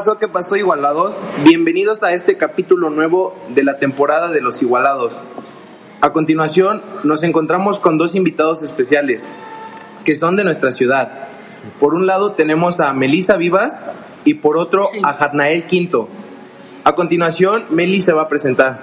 pasó? ¿Qué pasó, igualados? Bienvenidos a este capítulo nuevo de la temporada de los igualados. A continuación, nos encontramos con dos invitados especiales que son de nuestra ciudad. Por un lado tenemos a Melisa Vivas y por otro a Jatnael Quinto. A continuación, Meli se va a presentar.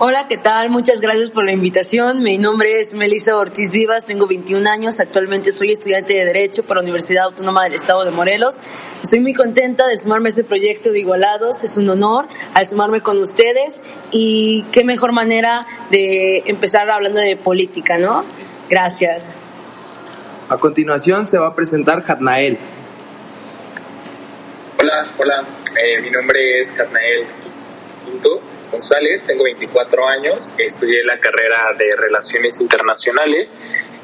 Hola, ¿qué tal? Muchas gracias por la invitación. Mi nombre es Melissa Ortiz Vivas, tengo 21 años, actualmente soy estudiante de Derecho por la Universidad Autónoma del Estado de Morelos. Estoy muy contenta de sumarme a este proyecto de Igualados, es un honor al sumarme con ustedes y qué mejor manera de empezar hablando de política, ¿no? Gracias. A continuación se va a presentar Jatnael. Hola, hola, eh, mi nombre es Jatnael Quinto González, tengo 24 años, estudié la carrera de Relaciones Internacionales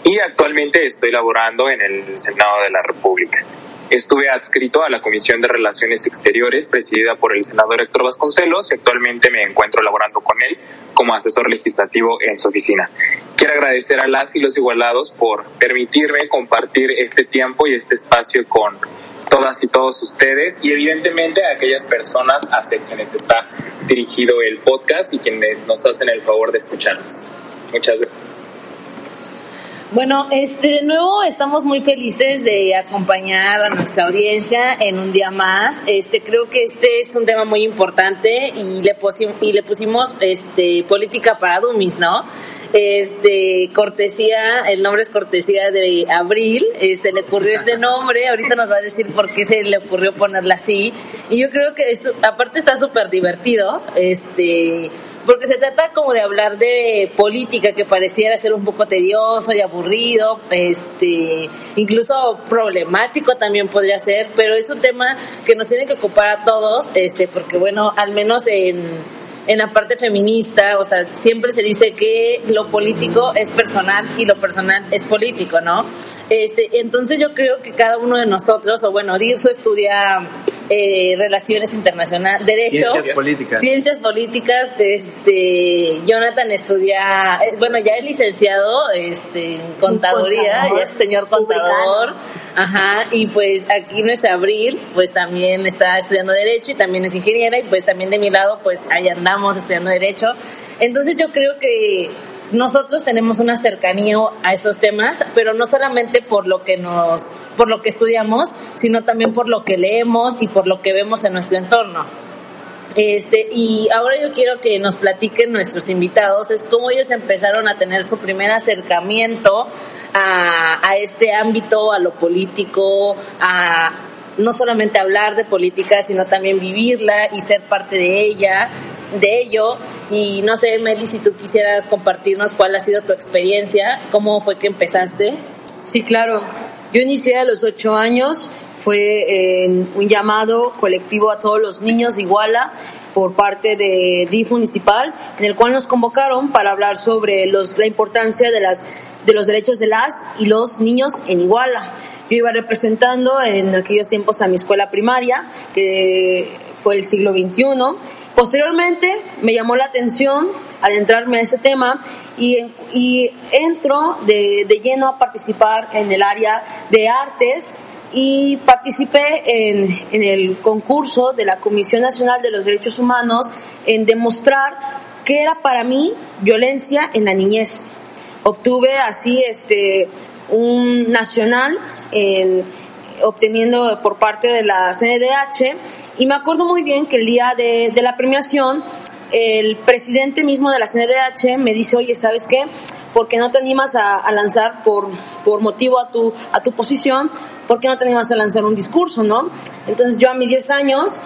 y actualmente estoy laborando en el Senado de la República. Estuve adscrito a la Comisión de Relaciones Exteriores presidida por el senador Héctor Vasconcelos y actualmente me encuentro laborando con él como asesor legislativo en su oficina. Quiero agradecer a las y los igualados por permitirme compartir este tiempo y este espacio con todas y todos ustedes y evidentemente a aquellas personas hacia quienes está dirigido el podcast y quienes nos hacen el favor de escucharnos. Muchas gracias. Bueno, este, de nuevo estamos muy felices de acompañar a nuestra audiencia en un día más. Este, creo que este es un tema muy importante y le, y le pusimos este, política para dummies, ¿no? Este, cortesía, el nombre es cortesía de Abril, se este, le ocurrió este nombre, ahorita nos va a decir por qué se le ocurrió ponerla así. Y yo creo que eso, aparte está súper divertido, este, porque se trata como de hablar de política que pareciera ser un poco tedioso y aburrido, este, incluso problemático también podría ser, pero es un tema que nos tiene que ocupar a todos, este, porque bueno, al menos en en la parte feminista, o sea, siempre se dice que lo político es personal y lo personal es político, ¿no? Este, entonces yo creo que cada uno de nosotros, o bueno, Dirso estudia eh, relaciones internacionales, derecho, ciencias políticas, ciencias políticas, este, Jonathan estudia, eh, bueno, ya es licenciado, este, en contaduría, ya es señor contador. Ajá, y pues aquí es Abril, pues también está estudiando Derecho y también es ingeniera y pues también de mi lado, pues ahí andamos estudiando Derecho. Entonces yo creo que nosotros tenemos una cercanía a esos temas, pero no solamente por lo que nos, por lo que estudiamos, sino también por lo que leemos y por lo que vemos en nuestro entorno. Este, y ahora yo quiero que nos platiquen nuestros invitados, es cómo ellos empezaron a tener su primer acercamiento a, a este ámbito, a lo político, a no solamente hablar de política, sino también vivirla y ser parte de ella, de ello. Y no sé, Meli, si tú quisieras compartirnos cuál ha sido tu experiencia, cómo fue que empezaste. Sí, claro. Yo inicié a los ocho años fue en un llamado colectivo a todos los niños de Iguala por parte de DIF municipal, en el cual nos convocaron para hablar sobre los, la importancia de, las, de los derechos de las y los niños en Iguala. Yo iba representando en aquellos tiempos a mi escuela primaria, que fue el siglo XXI. Posteriormente me llamó la atención adentrarme a ese tema y, y entro de, de lleno a participar en el área de artes y participé en, en, el concurso de la Comisión Nacional de los Derechos Humanos en demostrar qué era para mí violencia en la niñez. Obtuve así este, un nacional en, obteniendo por parte de la CNDH y me acuerdo muy bien que el día de, la premiación el presidente mismo de la CNDH me dice, oye, ¿sabes qué? ¿Por qué no te animas a, lanzar por, por motivo a tu, a tu posición ¿por no te animas a lanzar un discurso, no? Entonces yo a mis 10 años,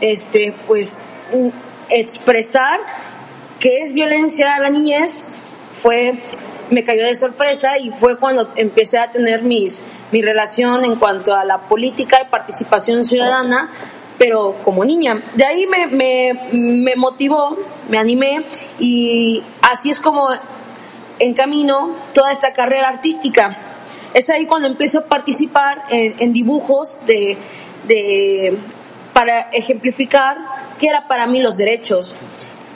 este, pues, mm, expresar qué es violencia a la niñez fue, me cayó de sorpresa y fue cuando empecé a tener mis, mi relación en cuanto a la política y participación ciudadana, pero como niña. De ahí me, me, me motivó, me animé y así es como encamino toda esta carrera artística es ahí cuando empiezo a participar en, dibujos de, de, para ejemplificar qué era para mí los derechos.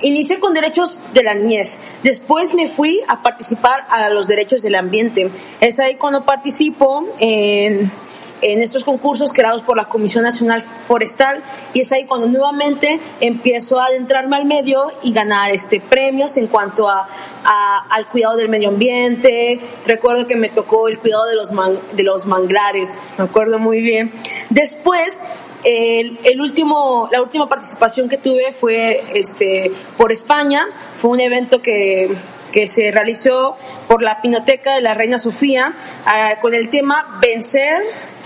Inicié con derechos de la niñez, después me fui a participar a los derechos del ambiente. Es ahí cuando participo en, en estos concursos creados por la Comisión Nacional Forestal y es ahí cuando nuevamente empiezo a adentrarme al medio y ganar este premios en cuanto a, al cuidado del medio ambiente. Recuerdo que me tocó el cuidado de los, de los manglares, me acuerdo muy bien. Después el, el, último, la última participación que tuve fue este, por España, fue un evento que, que se realizó por la Pinoteca de la Reina Sofía ah, con el tema Vencer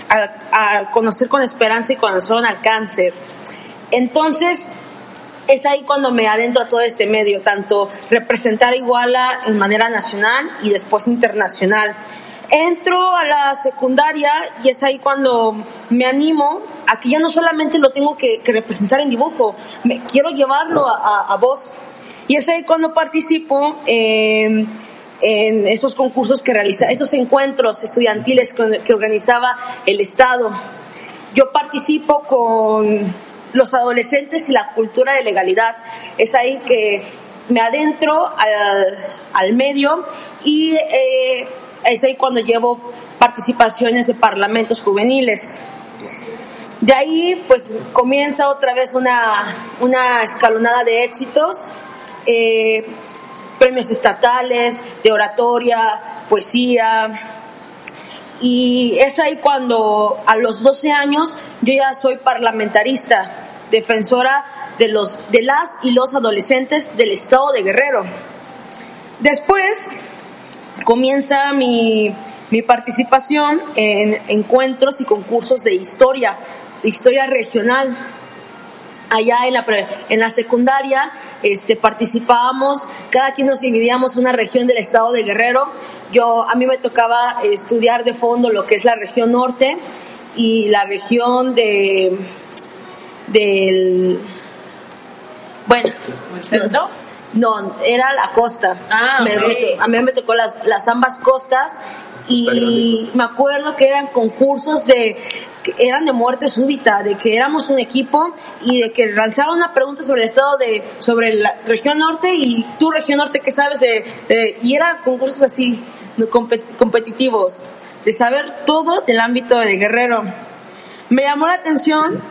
a, conocer con esperanza y corazón al cáncer. Entonces, es ahí cuando me adentro a todo este medio, tanto representar a Iguala en manera nacional y después internacional. Entro a la secundaria y es ahí cuando me animo a que ya no solamente lo tengo que, representar en dibujo, me, quiero llevarlo a, voz. Y es ahí cuando participo en esos concursos que realiza, esos encuentros estudiantiles que organizaba el Estado. Yo participo con los adolescentes y la cultura de legalidad. Es ahí que me adentro al, al medio y eh, es ahí cuando llevo participaciones de parlamentos juveniles. De ahí, pues comienza otra vez una, una escalonada de éxitos, eh, premios estatales, de oratoria, poesía. Y es ahí cuando a los 12 años yo ya soy parlamentarista, defensora de, los, de las y los adolescentes del estado de Guerrero. Después comienza mi, participación en encuentros y concursos de historia, de historia regional. Allá en la, en la secundaria este, participábamos, cada quien nos dividíamos una región del estado de Guerrero. Yo, a mí me tocaba estudiar de fondo lo que es la región norte y la región de del bueno, ¿el centro? No, era la costa. Ah, a mí me tocó las, las ambas costas y me acuerdo que eran concursos de que eran de muerte súbita, de que éramos un equipo y de que lanzaban una pregunta sobre el estado de sobre la región norte y tu región norte qué sabes de, y eran concursos así competitivos de saber todo del ámbito de Guerrero. Me llamó la atención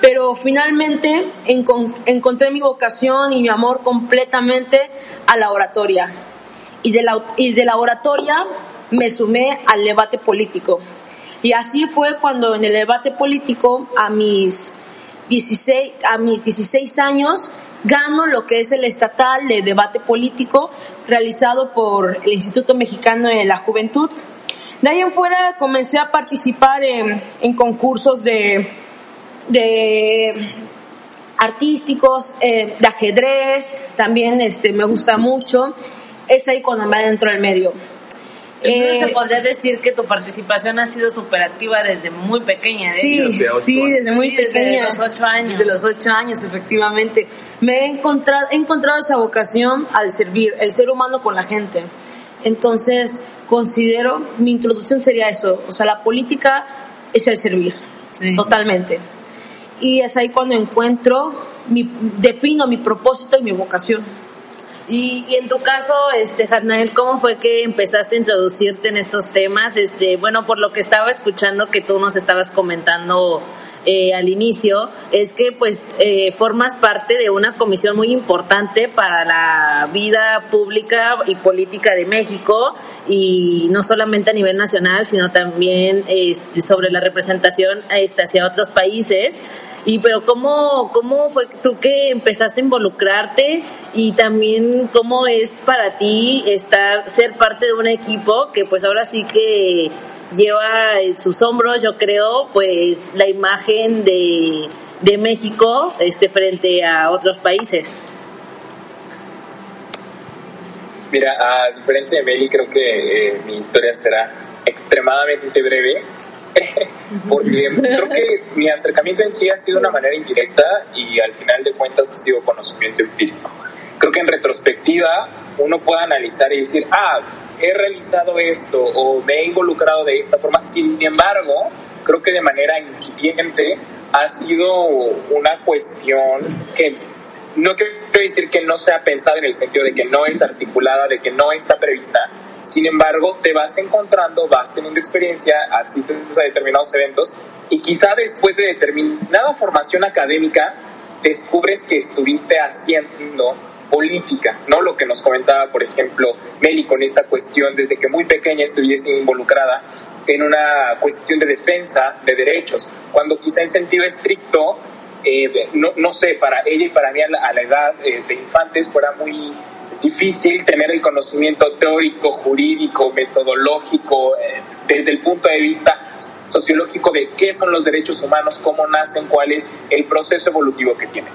pero finalmente encontré mi vocación y mi amor completamente a la oratoria. Y de la, y de la oratoria me sumé al debate político. Y así fue cuando en el debate político, a mis 16, a mis 16 años, gano lo que es el estatal de debate político realizado por el Instituto Mexicano de la Juventud. De ahí en fuera comencé a participar en, en concursos de de artísticos, eh, de ajedrez, también este, me gusta mucho. Es ahí cuando me adentro del medio. Entonces se eh, podría decir que tu participación ha sido activa desde muy pequeña, sí, Sí, desde muy pequeña. Desde los ocho años. Desde los ocho años, efectivamente. Me he encontrado, he encontrado esa vocación al servir, el ser humano con la gente. Entonces, considero, mi introducción sería eso, o sea, la política es el servir, totalmente y es ahí cuando encuentro, mi, defino mi propósito y mi vocación. Y, en tu caso, este, Jarnael, ¿cómo fue que empezaste a introducirte en estos temas? Este, bueno, por lo que estaba escuchando que tú nos estabas comentando eh, al inicio, es que pues eh, formas parte de una comisión muy importante para la vida pública y política de México y no solamente a nivel nacional, sino también este, sobre la representación este, hacia otros países. Y pero cómo, cómo fue tú que empezaste a involucrarte y también cómo es para ti estar, ser parte de un equipo que pues ahora sí que lleva en sus hombros, yo creo, pues la imagen de, de México este, frente a otros países. Mira, a diferencia de Meli, creo que eh, mi historia será extremadamente breve, porque creo que mi acercamiento en sí ha sido una manera indirecta y al final de cuentas ha sido conocimiento empírico. Creo que en retrospectiva uno puede analizar y decir, ah, he realizado esto o me he involucrado de esta forma. Sin embargo, creo que de manera incipiente ha sido una cuestión que no quiero decir que no sea pensada en el sentido de que no es articulada, de que no está prevista, Sin embargo, te vas encontrando, vas teniendo experiencia, asistes a determinados eventos y quizá después de determinada formación académica descubres que estuviste haciendo política, ¿no? Lo que nos comentaba, por ejemplo, Meli con esta cuestión desde que muy pequeña estuviese involucrada en una cuestión de defensa de derechos, cuando quizá en sentido estricto, eh, no, no, sé, para ella y para mí a la, edad eh, de infantes fuera muy difícil tener el conocimiento teórico, jurídico, metodológico, eh, desde el punto de vista sociológico de qué son los derechos humanos, cómo nacen, cuál es el proceso evolutivo que tienen.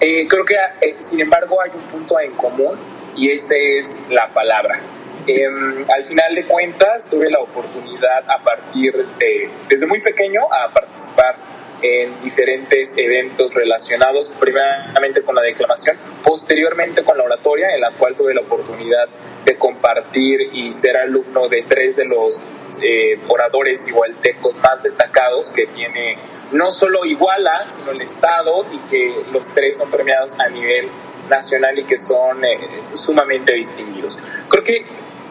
Eh, creo que, eh, sin embargo, hay un punto en común y ese es la palabra. Em, al final de cuentas, tuve la oportunidad a partir de, desde muy pequeño, a participar en diferentes eventos relacionados primeramente con la declamación, posteriormente con la oratoria, en la cual tuve la oportunidad de compartir y ser alumno de tres de los eh, oradores igualtecos más destacados que tiene no solo Iguala, sino el Estado y que los tres son premiados a nivel nacional y que son eh, sumamente distinguidos. Creo que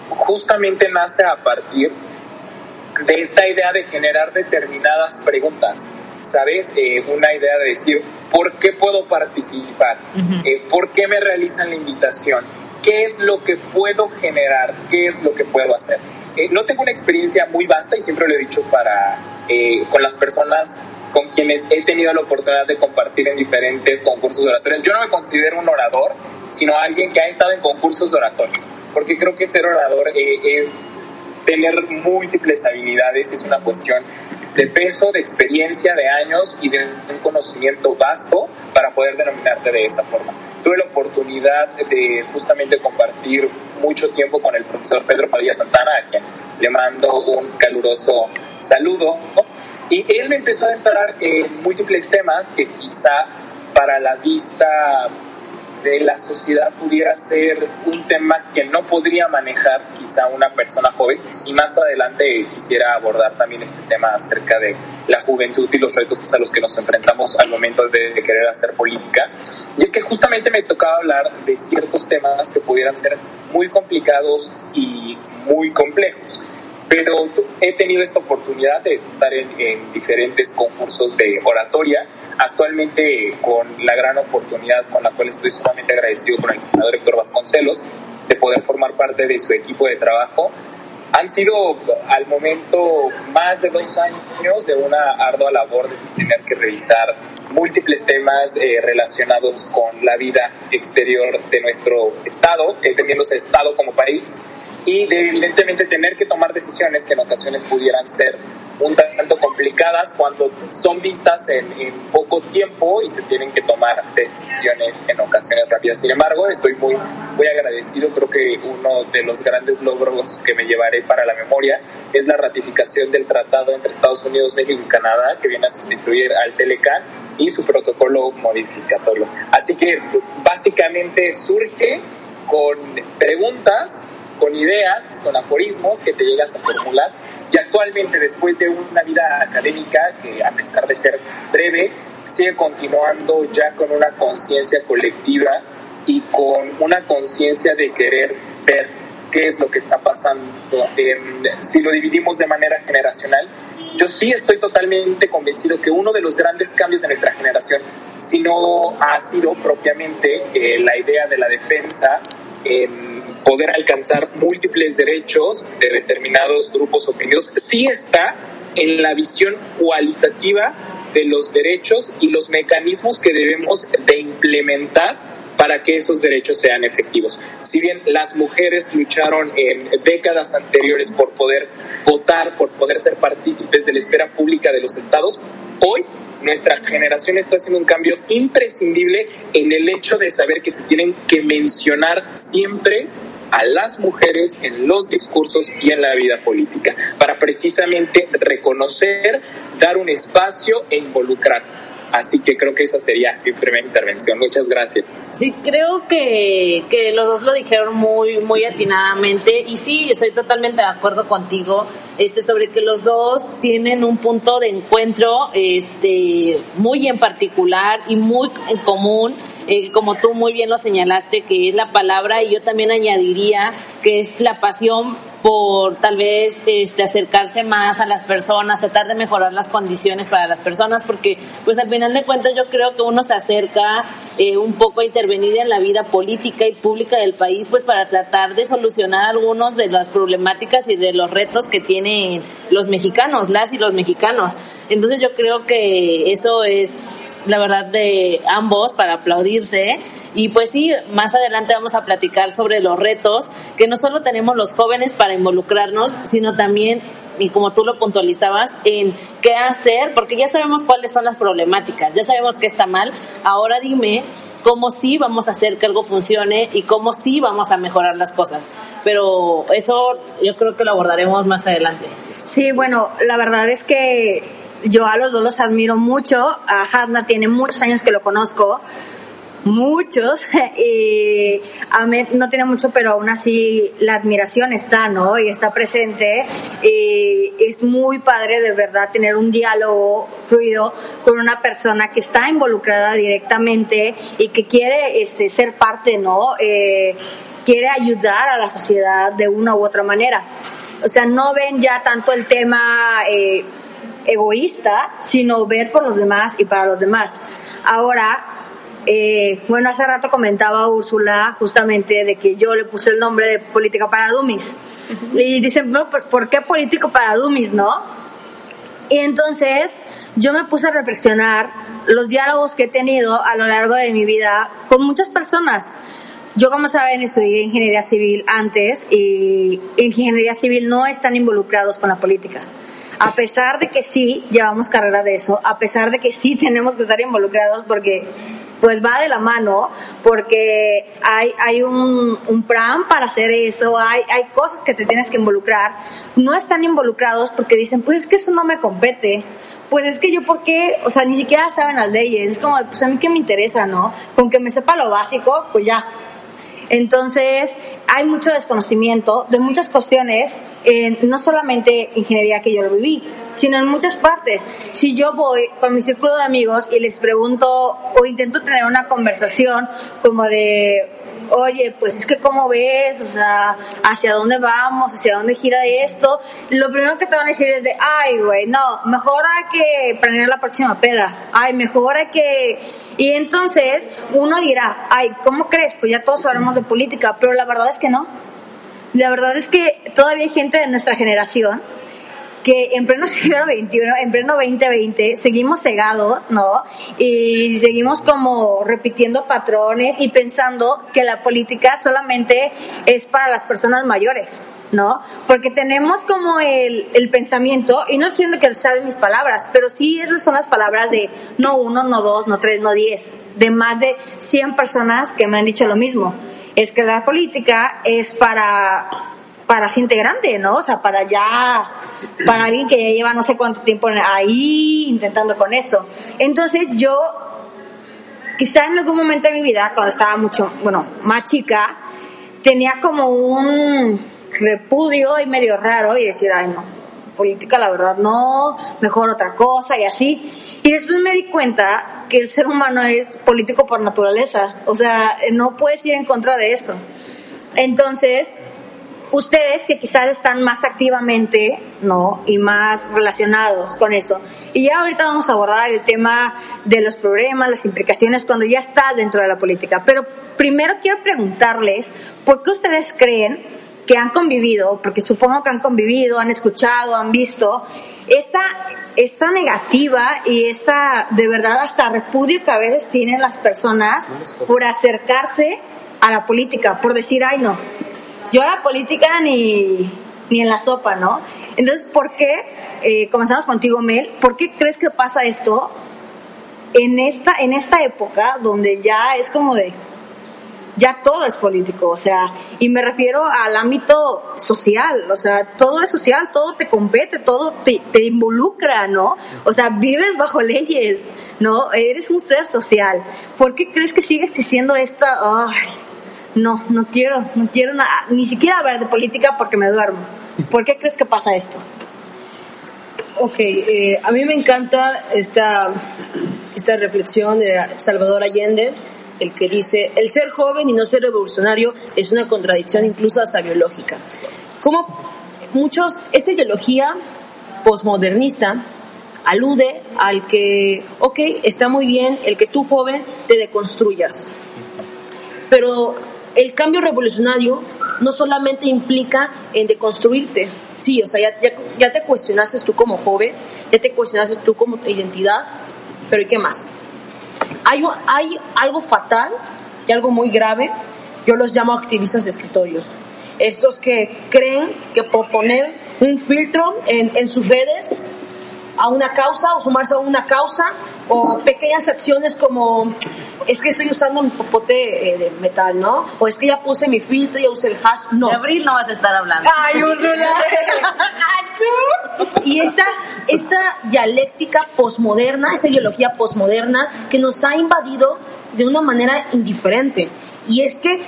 justamente nace a partir de esta idea de generar determinadas preguntas, ¿sabes? Eh, una idea de decir, ¿por qué puedo participar? ¿Por qué me realizan la invitación? ¿Qué es lo que puedo generar? ¿Qué es lo que puedo hacer? Eh, no tengo una experiencia muy vasta y siempre lo he dicho para eh, con las personas con quienes he tenido la oportunidad de compartir en diferentes concursos de oratoria. Yo no me considero un orador, sino alguien que ha estado en concursos de oratoria, porque creo que ser orador eh, es tener múltiples habilidades, es una cuestión de peso, de experiencia, de años y de un conocimiento vasto para poder denominarte de esa forma. Tuve la oportunidad de justamente compartir mucho tiempo con el profesor Pedro Padilla Santana, a quien le mando un caluroso saludo. Y él me empezó a entrar en múltiples temas que quizá para la vista de la sociedad pudiera ser un tema que no podría manejar quizá una persona joven y más adelante quisiera abordar también este tema acerca de la juventud y los retos a los que nos enfrentamos al momento de, querer hacer política. Y es que justamente me tocaba hablar de ciertos temas que pudieran ser muy complicados y muy complejos pero he tenido esta oportunidad de estar en, en, diferentes concursos de oratoria, actualmente con la gran oportunidad con la cual estoy sumamente agradecido con el senador Héctor Vasconcelos de poder formar parte de su equipo de trabajo. Han sido al momento más de dos años de una ardua labor de tener que revisar múltiples temas eh, relacionados con la vida exterior de nuestro Estado, entendiéndose Estado como país, y de evidentemente tener que tomar decisiones que en ocasiones pudieran ser un tanto complicadas cuando son vistas en, poco tiempo y se tienen que tomar decisiones en ocasiones rápidas. Sin embargo, estoy muy, muy agradecido. Creo que uno de los grandes logros que me llevaré para la memoria es la ratificación del tratado entre Estados Unidos, México y Canadá, que viene a sustituir al Telecan y su protocolo modificatorio. Así que básicamente surge con preguntas con ideas, con aforismos que te llegas a formular. Y actualmente, después de una vida académica que a pesar de ser breve, sigue continuando ya con una conciencia colectiva y con una conciencia de querer ver qué es lo que está pasando. si lo dividimos de manera generacional, yo sí estoy totalmente convencido que uno de los grandes cambios de nuestra generación, si no ha sido propiamente eh, la idea de la defensa, poder alcanzar múltiples derechos de determinados grupos oprimidos, sí está en la visión cualitativa de los derechos y los mecanismos que debemos de implementar para que esos derechos sean efectivos. Si bien las mujeres lucharon en décadas anteriores por poder votar, por poder ser partícipes de la esfera pública de los estados, hoy nuestra generación está haciendo un cambio imprescindible en el hecho de saber que se tienen que mencionar siempre a las mujeres en los discursos y en la vida política, para precisamente reconocer, dar un espacio e involucrar. Así que creo que esa sería mi primera intervención. Muchas gracias. Sí, creo que, que los dos lo dijeron muy, muy atinadamente y sí, estoy totalmente de acuerdo contigo este, sobre que los dos tienen un punto de encuentro este, muy en particular y muy en común. Eh, como tú muy bien lo señalaste, que es la palabra, y yo también añadiría que es la pasión por tal vez este, acercarse más a las personas, tratar de mejorar las condiciones para las personas, porque pues al final de cuentas yo creo que uno se acerca eh, un poco a intervenir en la vida política y pública del país, pues para tratar de solucionar algunos de las problemáticas y de los retos que tienen los mexicanos, las y los mexicanos. Entonces yo creo que eso es la verdad de ambos para aplaudirse. Y pues sí, más adelante vamos a platicar sobre los retos que no solo tenemos los jóvenes para involucrarnos, sino también, y como tú lo puntualizabas, en qué hacer, porque ya sabemos cuáles son las problemáticas, ya sabemos qué está mal. Ahora dime cómo sí vamos a hacer que algo funcione y cómo sí vamos a mejorar las cosas. Pero eso yo creo que lo abordaremos más adelante. Sí, bueno, la verdad es que yo a los dos los admiro mucho. A Hadna tiene muchos años que lo conozco. Muchos. Y no tiene mucho pero aún así la admiración está no y está presente. Y es muy padre de verdad tener un diálogo fluido con una persona que está involucrada directamente y que quiere este ser parte no eh, quiere ayudar a la sociedad de una u otra manera. O sea no ven ya tanto el tema eh, egoísta sino ver por los demás y para los demás ahora eh, bueno, hace rato comentaba Úrsula justamente de que yo le puse el nombre de política para dummies. Y dicen, bueno, pues ¿por qué político para dummies, no? Y entonces yo me puse a reflexionar los diálogos que he tenido a lo largo de mi vida con muchas personas. Yo, como saben, estudié ingeniería civil antes y ingeniería civil no están involucrados con la política. A pesar de que sí llevamos carrera de eso, a pesar de que sí tenemos que estar involucrados porque pues va de la mano porque hay, hay un, un plan para hacer eso, hay, hay cosas que te tienes que involucrar. No están involucrados porque dicen, pues es que eso no me compete pues es que yo, ¿por qué? O sea, ni siquiera saben las leyes. Es como, pues a mí qué me interesa, ¿no? Con que me sepa lo básico, pues ya, entonces, hay mucho desconocimiento de muchas cuestiones, no solamente ingeniería que yo lo viví, sino en muchas partes. Si yo voy con mi círculo de amigos y les pregunto o intento tener una conversación como de oye, pues es que cómo ves, o sea, hacia dónde vamos, hacia dónde gira esto, lo primero que te van a decir es de, ay, güey, no, mejor hay que planear la próxima peda, ay, mejor hay que... Y entonces uno dirá, ay, ¿cómo crees? Pues ya todos hablamos de política, pero la verdad es que no. La verdad es que todavía hay gente de nuestra generación que en pleno siglo XXI, en pleno 2020, seguimos cegados, ¿no? Y seguimos como repitiendo patrones y pensando que la política solamente es para las personas mayores, ¿no? Porque tenemos como el, el pensamiento, y no diciendo que saben mis palabras, pero sí son las palabras de no uno, no dos, no tres, no diez, de más de 100 personas que me han dicho lo mismo. Es que la política es para para gente grande, ¿no? O sea, para ya, para alguien que ya lleva no sé cuánto tiempo ahí intentando con eso. Entonces yo, quizá en algún momento de mi vida, cuando estaba mucho, bueno, más chica, tenía como un repudio y medio raro y decir, ay no, política la verdad no, mejor otra cosa y así. Y después me di cuenta que el ser humano es político por naturaleza, o sea, no puedes ir en contra de eso. Entonces, ustedes que quizás están más activamente, ¿no? Y más relacionados con eso. Y ya ahorita vamos a abordar el tema de los problemas, las implicaciones cuando ya estás dentro de la política. Pero primero quiero preguntarles, ¿por qué ustedes creen que han convivido, porque supongo que han convivido, han escuchado, han visto, esta, esta negativa y esta, de verdad, hasta repudio que a veces tienen las personas por acercarse a la política, por decir, ay no, yo a la política ni, ni en la sopa, ¿no? Entonces, ¿por qué, eh, comenzamos contigo, Mel, ¿por qué crees que pasa esto en esta, en esta época donde ya es como de, ya todo es político, o sea, y me refiero al ámbito social, o sea, todo es social, todo te compete, todo te, te involucra, ¿no? O sea, vives bajo leyes, ¿no? Eres un ser social. ¿Por qué crees que sigue existiendo esta, ay, no, no quiero, no quiero nada, ni siquiera hablar de política porque me duermo. ¿Por qué crees que pasa esto? Ok, eh, a mí me encanta esta, esta reflexión de Salvador Allende, el que dice, el ser joven y no ser revolucionario es una contradicción incluso hasta biológica. ¿Cómo muchos, esa ideología posmodernista alude al que, ok, está muy bien el que tú joven te deconstruyas, pero el cambio revolucionario no solamente implica en deconstruirte, sí, o sea, ya, te cuestionaste tú como joven, ya te cuestionaste tú como identidad, pero ¿y qué más? Hay, hay algo fatal y algo muy grave, yo los llamo activistas de escritorios. Estos que creen que por poner un filtro en, en sus redes a una causa o sumarse a una causa o pequeñas acciones como es que estoy usando mi popote eh, de metal, ¿no? O es que ya puse mi filtro, ya usé el hash, no. De abril no vas a estar hablando. Ay, Úrsula. y esta, esta dialéctica posmoderna, esa ideología posmoderna que nos ha invadido de una manera indiferente. Y es que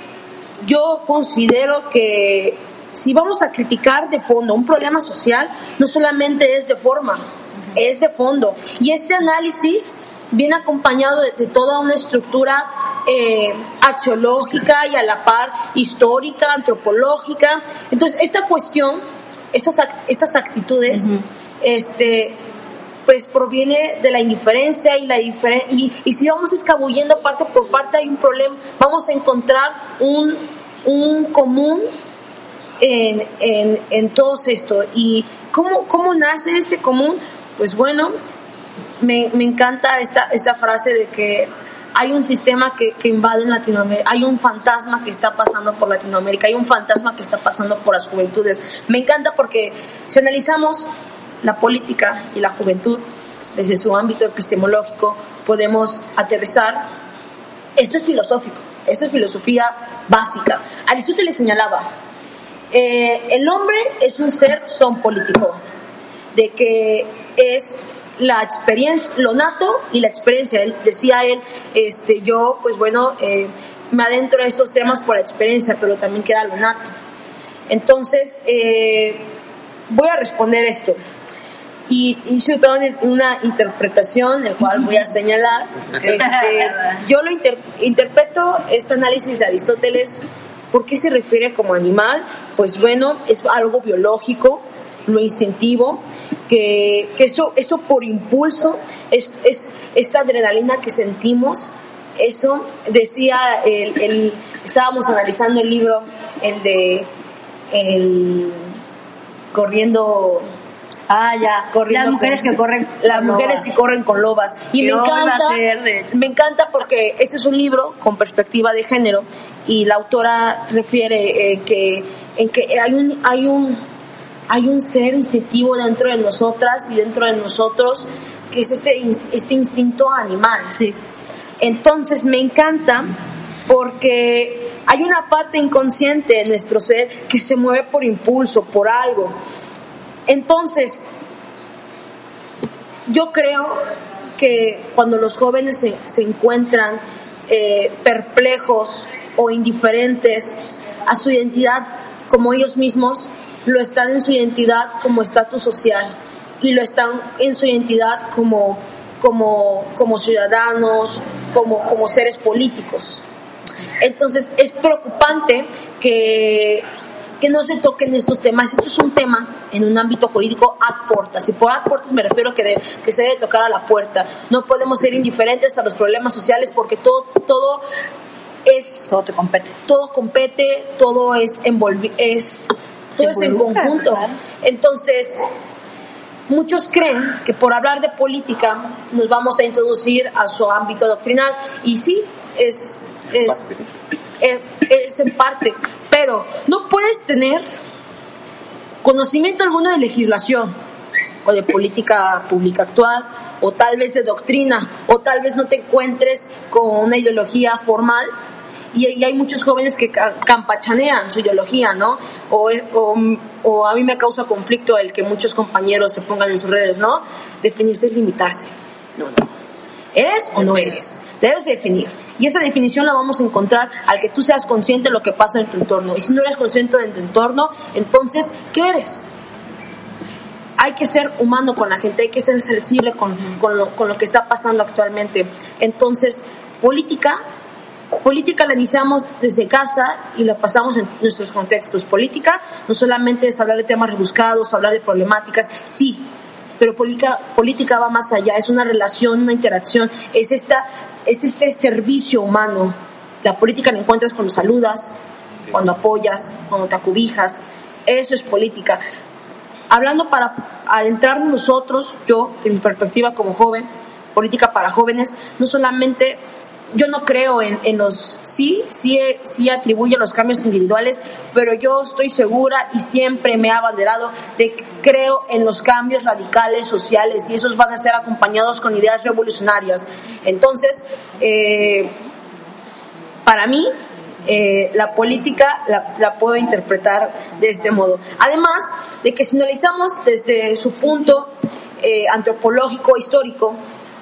yo considero que si vamos a criticar de fondo un problema social, no solamente es de forma, es de fondo. Y este análisis viene acompañado de, de toda una estructura eh, axiológica y a la par histórica, antropológica. Entonces, esta cuestión, estas, act- estas actitudes, este, pues proviene de la indiferencia y la diferen- y, y si vamos escabullendo parte por parte hay un problema, vamos a encontrar un, un común en, en, en todo esto. ¿Y cómo, cómo nace este común? Pues bueno, me, me encanta esta, esta frase de que hay un sistema que, que invade en Latinoamérica, hay un fantasma que está pasando por Latinoamérica, hay un fantasma que está pasando por las juventudes. Me encanta porque si analizamos la política y la juventud desde su ámbito epistemológico, podemos aterrizar. Esto es filosófico, esto es filosofía básica. Aristóteles señalaba, eh, el hombre es un ser son político, de que es la experiencia, lo nato y la experiencia. Él, decía él, este, yo, pues bueno, eh, me adentro a estos temas por la experiencia, pero también queda lo nato. Entonces, eh, voy a responder esto. Y hice toda una- interpretación, el cual voy a señalar. Este, yo lo inter- interpreto este análisis de Aristóteles. ¿Por qué se refiere como animal? Pues bueno, es algo biológico, lo incentivo, que, que eso, eso por impulso, es, es esta adrenalina que sentimos, eso decía, el, el- estábamos analizando el libro, el de el corriendo Ah, ya. corriendo Las mujeres con- que corren. las mujeres lobas. que corren con lobas y me encanta ser, me encanta porque este es un libro con perspectiva de género y la autora refiere eh, que en que hay un hay un hay un ser instintivo dentro de nosotras y dentro de nosotros que es este este instinto animal Sí. entonces me encanta porque hay una parte inconsciente de nuestro ser que se mueve por impulso, por algo. Entonces, yo creo que cuando los jóvenes se, se encuentran eh, perplejos o indiferentes a su identidad como ellos mismos, lo están en su identidad como estatus social y lo están en su identidad como, como, como ciudadanos, como, como seres políticos. Entonces es preocupante que, que no se toquen estos temas. Esto es un tema en un ámbito jurídico ad portas. Y por ad portas me refiero que, de- que se debe tocar a la puerta. No podemos ser indiferentes a los problemas sociales porque todo, todo es Todo te compete. todo compete, todo es envolvi es todo es en conjunto. claro. Entonces, muchos creen que por hablar de política nos vamos a introducir a su ámbito doctrinal y sí, es es, es, es en parte, pero no puedes tener conocimiento alguno de legislación o de política pública actual o tal vez de doctrina o tal vez no te encuentres con una ideología formal y, y hay muchos jóvenes que ca- campachanean su ideología, ¿no? O, o, o a mí me causa conflicto el que muchos compañeros se pongan en sus redes, ¿no? Definirse es limitarse. No, no. ¿Eres o no eres? Debes definir. Y esa definición la vamos a encontrar al que tú seas consciente de lo que pasa en tu entorno. Y si no eres consciente de tu entorno, entonces, ¿qué eres? Hay que ser humano con la gente, hay que ser sensible con, con, lo, con lo que está pasando actualmente. Entonces, política Política la iniciamos desde casa y la pasamos en nuestros contextos. Política no solamente es hablar de temas rebuscados, hablar de problemáticas, sí, pero política, política va más allá, es una relación, una interacción, es, esta, es este servicio humano. La política la encuentras cuando saludas, cuando apoyas, cuando te acubijas, eso es política. Hablando para adentrar nosotros, yo, de mi perspectiva como joven, política para jóvenes, no solamente yo no creo en, en, los, sí, sí, sí atribuye los cambios individuales, pero yo estoy segura y siempre me he abanderado de que creo en los cambios radicales sociales y esos van a ser acompañados con ideas revolucionarias. Entonces, eh, para mí, eh, la política la, la, puedo interpretar de este modo. Además de que si analizamos desde su punto eh, antropológico, histórico,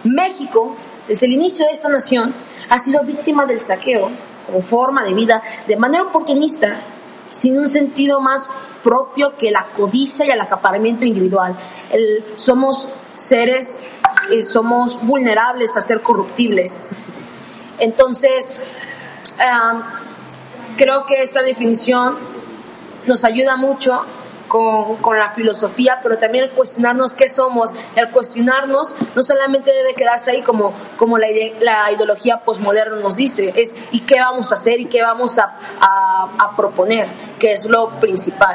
México, desde el inicio de esta nación, ha sido víctima del saqueo como forma de vida de manera oportunista, sin un sentido más propio que la codicia y el acaparamiento individual. El, somos seres, eh, somos vulnerables a ser corruptibles. Entonces, um, creo que esta definición nos ayuda mucho con, con, la filosofía, pero también el cuestionarnos qué somos, el cuestionarnos no solamente debe quedarse ahí como, como la, la ideología posmoderna nos dice, es y qué vamos a hacer y qué vamos a, a, a proponer, que es lo principal.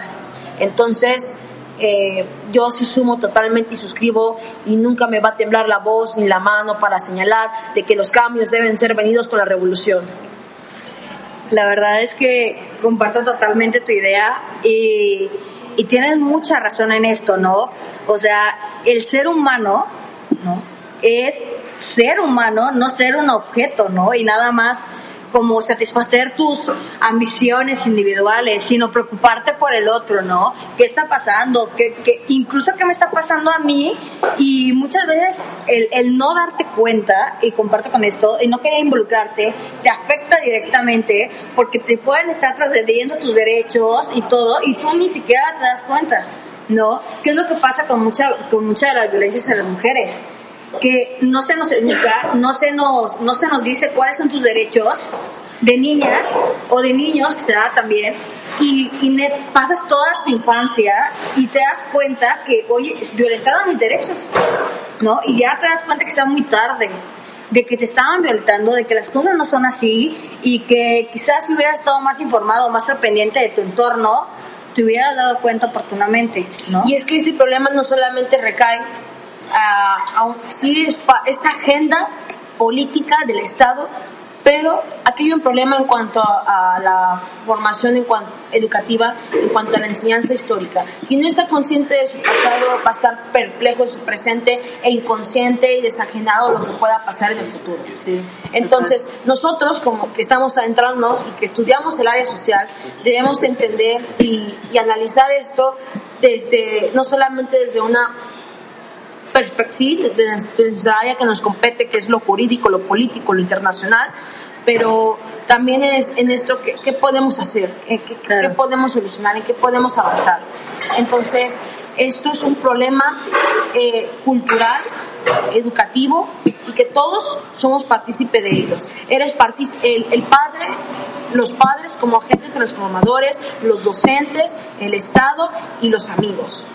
Entonces, eh, yo sí sumo totalmente y suscribo y nunca me va a temblar la voz ni la mano para señalar de que los cambios deben ser venidos con la revolución. La verdad es que comparto totalmente tu idea y, y tienes mucha razón en esto, ¿no? O sea, el ser humano, ¿no? Es ser humano, no ser un objeto, ¿no? Y nada más como satisfacer tus ambiciones individuales, sino preocuparte por el otro, ¿no? ¿Qué está pasando? ¿Qué, qué, incluso qué me está pasando a mí? Y muchas veces el, el no darte cuenta, y comparto con esto, y no querer involucrarte, te afecta directamente porque te pueden estar trascendiendo tus derechos y todo, y tú ni siquiera te das cuenta, ¿no? ¿Qué es lo que pasa con mucha, con mucha de las violencias a las mujeres? Que no se nos educa, no se nos, no se nos dice cuáles son tus derechos de niñas o de niños, que se da también, y, y pasas toda tu infancia y te das cuenta que, oye, violentaron mis derechos, ¿no? Y ya te das cuenta que está muy tarde, de que te estaban violentando, de que las cosas no son así y que quizás si hubieras estado más informado, más al pendiente de tu entorno, te hubieras dado cuenta oportunamente, ¿no? Y es que ese problema no solamente recae a, a, sí es, es agenda política del Estado, pero aquí hay un problema en cuanto a, la formación en cuanto, educativa, en cuanto a la enseñanza histórica. Quien no está consciente de su pasado va a estar perplejo en su presente e inconsciente y desajenado de lo que pueda pasar en el futuro. Entonces, nosotros como que estamos adentrándonos y que estudiamos el área social, debemos entender y, y analizar esto desde, no solamente desde una perspectiva de, nuestra área que nos compete, que es lo jurídico, lo político, lo internacional, pero también es en esto qué, qué podemos hacer, qué, qué, claro. qué, podemos solucionar, en qué podemos avanzar. Entonces, esto es un problema eh, cultural, educativo, y que todos somos partícipes de ellos. Eres el, el padre, los padres como agentes transformadores, los docentes, el Estado y los amigos.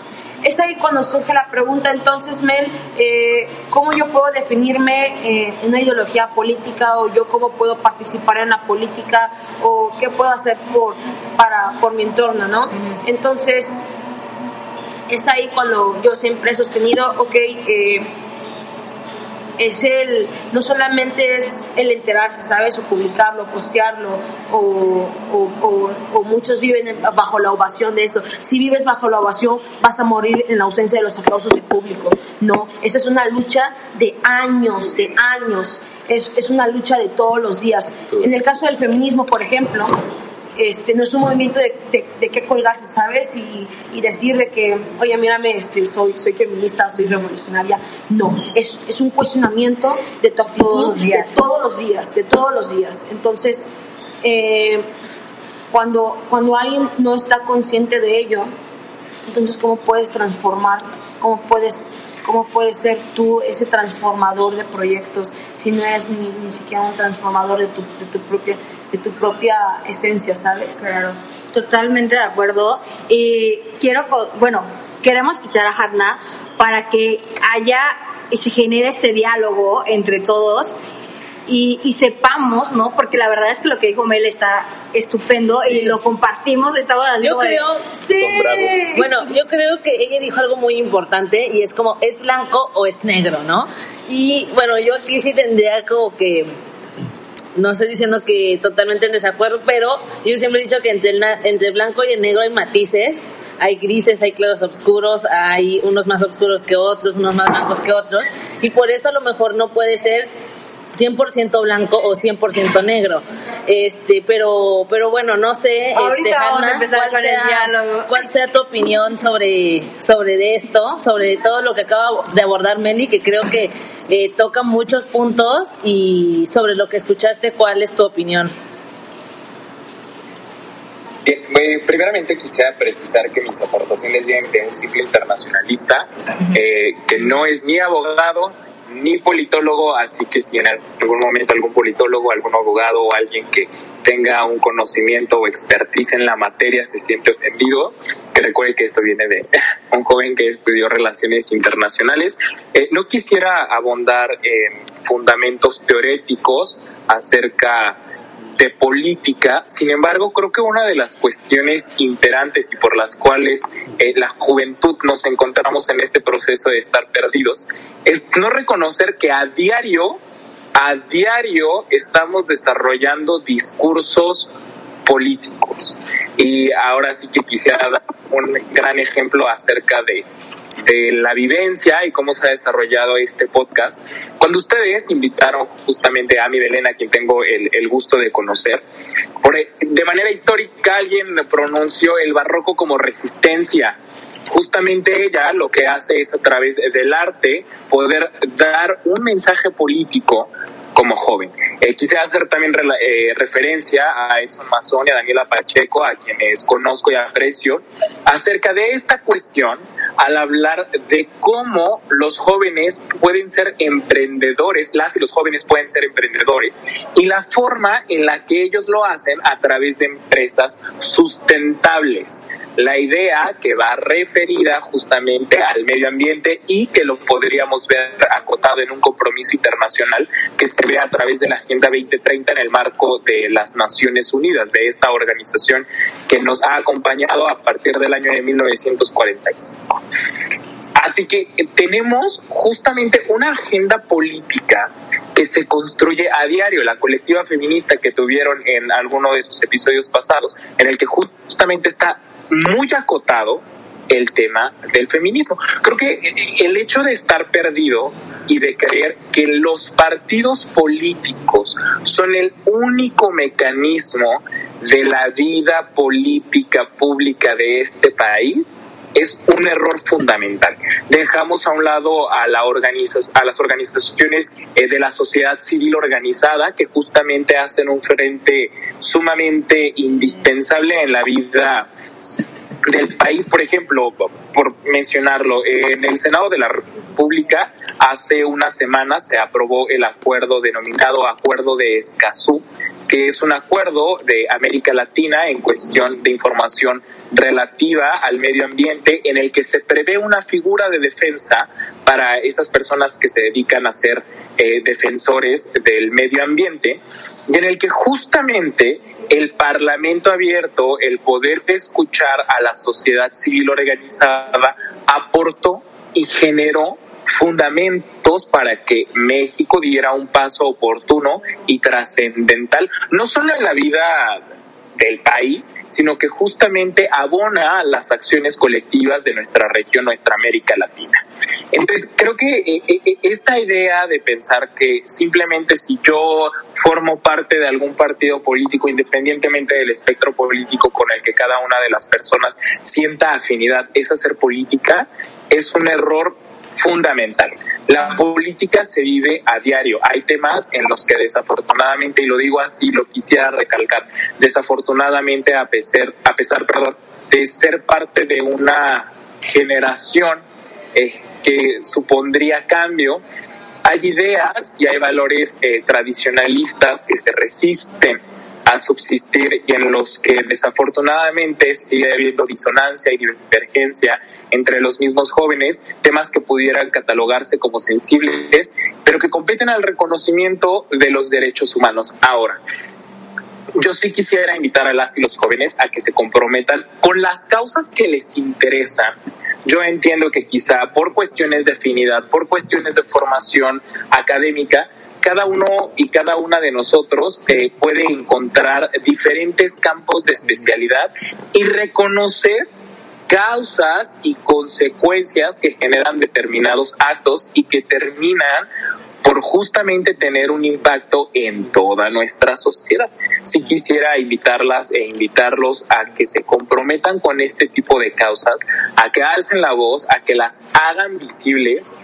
Es ahí cuando surge la pregunta, entonces, Mel, eh, ¿cómo yo puedo definirme eh, en una ideología política o yo cómo puedo participar en la política o qué puedo hacer por, para, por mi entorno, ¿no? Entonces, es ahí cuando yo siempre he sostenido, ok, eh, es el, no solamente es el enterarse, ¿sabes? O publicarlo, postearlo, o, o, o, o muchos viven bajo la ovación de eso. Si vives bajo la ovación, vas a morir en la ausencia de los aplausos del público. No, esa es una lucha de años, de años. Es, es una lucha de todos los días. En el caso del feminismo, por ejemplo, este, no es un movimiento de, de, de qué colgarse, ¿sabes? Y, y, decir de que, oye, mírame, este, soy, soy feminista, soy revolucionaria. No, es, es un cuestionamiento de tu actitud todos de todos los días, de todos los días. Entonces, eh, cuando, cuando alguien no está consciente de ello, entonces, ¿cómo puedes transformar? ¿Cómo puedes, cómo puedes ser tú ese transformador de proyectos? si no eres ni, ni siquiera un transformador de tu, de tu propia de tu propia esencia, ¿sabes? Claro, totalmente de acuerdo. Y quiero, bueno, queremos escuchar a Hadna para que haya y se genere este diálogo entre todos y, y sepamos, ¿no? Porque la verdad es que lo que dijo Mel está estupendo Sí, y lo compartimos. Estamos así Yo de, creo- sí. Bueno, yo creo que ella dijo algo muy importante y es como, ¿es blanco o es negro, no? Y bueno, yo aquí sí tendría como que, no estoy diciendo que totalmente en desacuerdo, pero yo siempre he dicho que entre el, entre el blanco y el negro hay matices, hay grises, hay claros oscuros, hay unos más oscuros que otros, unos más blancos que otros, y por eso a lo mejor no puede ser 100% blanco o 100% negro. Este, pero pero bueno, no sé, Ahorita este, vamos a Hannah, empezar cuál con el sea, diálogo. cuál sea tu opinión sobre sobre de esto, sobre todo lo que acaba de abordar Meli, que creo que eh, toca muchos puntos y sobre lo que escuchaste, ¿cuál es tu opinión? Bien, eh, primeramente quisiera precisar que mis aportaciones vienen de un simple internacionalista eh, que no es ni abogado ni politólogo, así que si en algún momento algún politólogo, algún abogado o alguien que tenga un conocimiento o expertise en la materia se siente ofendido, que recuerde que esto viene de un joven que estudió relaciones internacionales. Eh, no quisiera abondar en fundamentos teoréticos acerca de política. Sin embargo, creo que una de las cuestiones imperantes y por las cuales eh, la juventud nos encontramos en este proceso de estar perdidos es no reconocer que a diario, a diario estamos desarrollando discursos políticos. Y ahora sí que quisiera dar un gran ejemplo acerca de, de la vivencia y cómo se ha desarrollado este podcast. Cuando ustedes invitaron justamente a mi Belén, a quien tengo el, el gusto de conocer, por, de manera histórica alguien pronunció el barroco como resistencia. Justamente ella lo que hace es a través del arte poder dar un mensaje político como joven. Eh, quisiera hacer también eh, referencia a Edson Mazón y a Daniela Pacheco, a quienes conozco y aprecio, acerca de esta cuestión al hablar de cómo los jóvenes pueden ser emprendedores, las y los jóvenes pueden ser emprendedores, y la forma en la que ellos lo hacen a través de empresas sustentables. La idea que va referida justamente al medio ambiente y que lo podríamos ver acotado en un compromiso internacional que se ve a través de la Agenda 2030 en el marco de las Naciones Unidas, de esta organización que nos ha acompañado a partir del año de 1945. Así que tenemos justamente una agenda política que se construye a diario, la colectiva feminista que tuvieron en alguno de sus episodios pasados, en el que justamente está muy acotado el tema del feminismo. Creo que el hecho de estar perdido y de creer que los partidos políticos son el único mecanismo de la vida política pública de este país es un error fundamental. Dejamos a un lado a, la a las organizaciones eh, de la sociedad civil organizada que justamente hacen un frente sumamente indispensable en la vida del país, por ejemplo, por mencionarlo, en el Senado de la República hace una semana se aprobó el acuerdo denominado Acuerdo de Escazú, que es un acuerdo de América Latina en cuestión de información relativa al medio ambiente en el que se prevé una figura de defensa para esas personas que se dedican a ser eh, defensores del medio ambiente y en el que justamente el Parlamento abierto, el poder de escuchar a la sociedad civil organizada, aportó y generó fundamentos para que México diera un paso oportuno y trascendental, no solo en la vida del país, sino que justamente abona a las acciones colectivas de nuestra región, nuestra América Latina. Entonces, creo que eh, eh, esta idea de pensar que simplemente si yo formo parte de algún partido político, independientemente del espectro político con el que cada una de las personas sienta afinidad, es hacer política, es un error fundamental. La política se vive a diario. Hay temas en los que desafortunadamente, y lo digo así, lo quisiera recalcar, desafortunadamente a pesar, a pesar perdón, de ser parte de una generación eh, que supondría cambio, hay ideas y hay valores eh, tradicionalistas que se resisten a subsistir y en los que desafortunadamente sigue habiendo disonancia y divergencia entre los mismos jóvenes, temas que pudieran catalogarse como sensibles, pero que competen al reconocimiento de los derechos humanos. Ahora, yo sí quisiera invitar a las y los jóvenes a que se comprometan con las causas que les interesan. Yo entiendo que quizá por cuestiones de afinidad, por cuestiones de formación académica, cada uno y cada una de nosotros eh, puede encontrar diferentes campos de especialidad y reconocer causas y consecuencias que generan determinados actos y que terminan por justamente tener un impacto en toda nuestra sociedad. Si quisiera invitarlas e invitarlos a que se comprometan con este tipo de causas, a que alcen la voz, a que las hagan visibles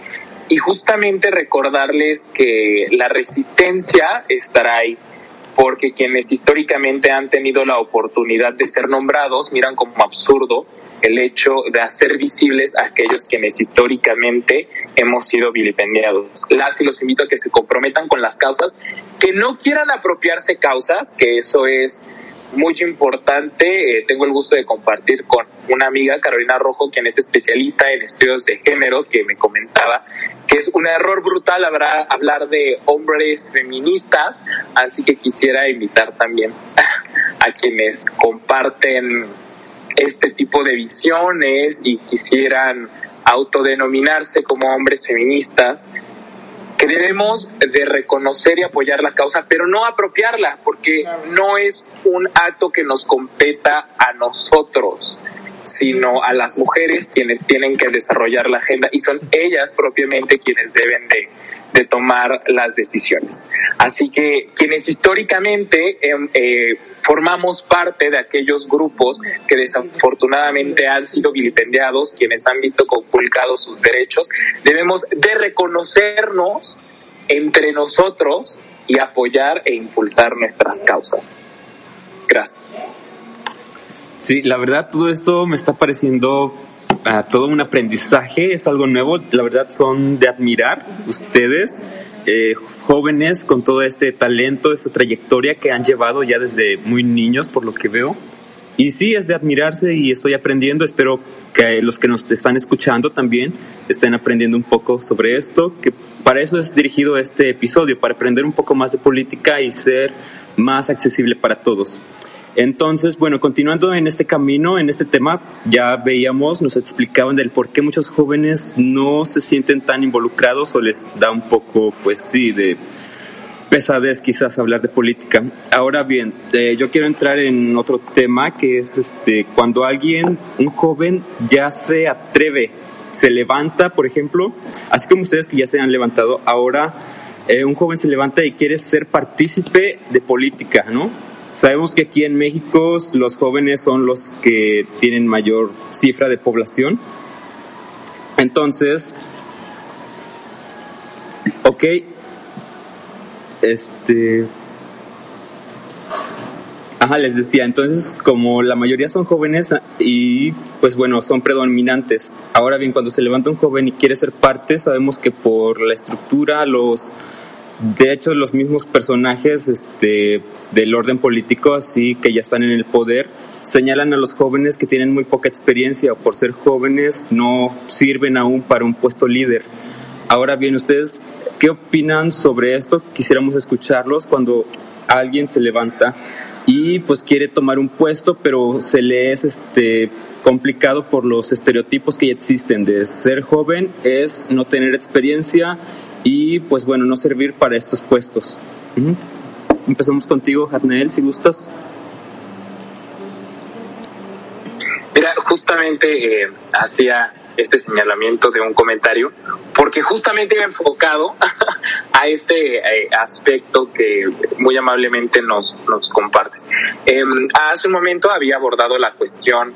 y justamente recordarles que la resistencia estará ahí porque quienes históricamente han tenido la oportunidad de ser nombrados miran como absurdo el hecho de hacer visibles a aquellos quienes históricamente hemos sido vilipendiados. Las y los invito a que se comprometan con las causas, que no quieran apropiarse causas, que eso es muy importante. Eh, tengo el gusto de compartir con una amiga, Carolina Rojo, quien es especialista en estudios de género, que me comentaba que es un error brutal habrá, hablar de hombres feministas, así que quisiera invitar también a quienes comparten este tipo de visiones y quisieran autodenominarse como hombres feministas, debemos de reconocer y apoyar la causa, pero no apropiarla, porque no es un acto que nos competa a nosotros sino a las mujeres quienes tienen que desarrollar la agenda y son ellas propiamente quienes deben de, tomar las decisiones. Así que quienes históricamente em, eh, formamos parte de aquellos grupos que desafortunadamente han sido vilipendiados, quienes han visto conculcados sus derechos, debemos de reconocernos entre nosotros y apoyar e impulsar nuestras causas. Gracias. Sí, la verdad todo esto me está pareciendo uh, todo un aprendizaje, es algo nuevo, la verdad son de admirar ustedes, eh, jóvenes con todo este talento, esta trayectoria que han llevado ya desde muy niños por lo que veo. Y sí, es de admirarse y estoy aprendiendo. Espero que los que nos están escuchando también estén aprendiendo un poco sobre esto, que para eso es dirigido este episodio, para aprender un poco más de política y ser más accesible para todos. Entonces, bueno, continuando en este camino, en este tema, ya veíamos, nos explicaban del por qué muchos jóvenes no se sienten tan involucrados o les da un poco, pues sí, de pesadez quizás hablar de política. Ahora bien, eh, yo quiero entrar en otro tema que es este, cuando alguien, un joven, ya se atreve, se levanta, por ejemplo, así como ustedes que ya se han levantado, ahora eh, un joven se levanta y quiere ser partícipe de política, ¿no? Sabemos que aquí en México los jóvenes son los que tienen mayor cifra de población. Entonces, ok, este, ajá, les decía, entonces como la mayoría son jóvenes y pues bueno, son predominantes. Ahora bien, cuando se levanta un joven y quiere ser parte, sabemos que por la estructura, los de hecho, los mismos personajes este, del orden político, así que ya están en el poder, señalan a los jóvenes que tienen muy poca experiencia o por ser jóvenes no sirven aún para un puesto líder. Ahora bien, ¿ustedes qué opinan sobre esto? Quisiéramos escucharlos cuando alguien se levanta y pues quiere tomar un puesto, pero se le es este complicado por los estereotipos que ya existen de ser joven es no tener experiencia y pues bueno, no servir para estos puestos. Empezamos contigo, Hatnel, si gustas. Mira, justamente eh, hacía este señalamiento de un comentario, porque justamente iba enfocado a este eh, aspecto que muy amablemente nos, nos compartes. Em, hace un momento había abordado la cuestión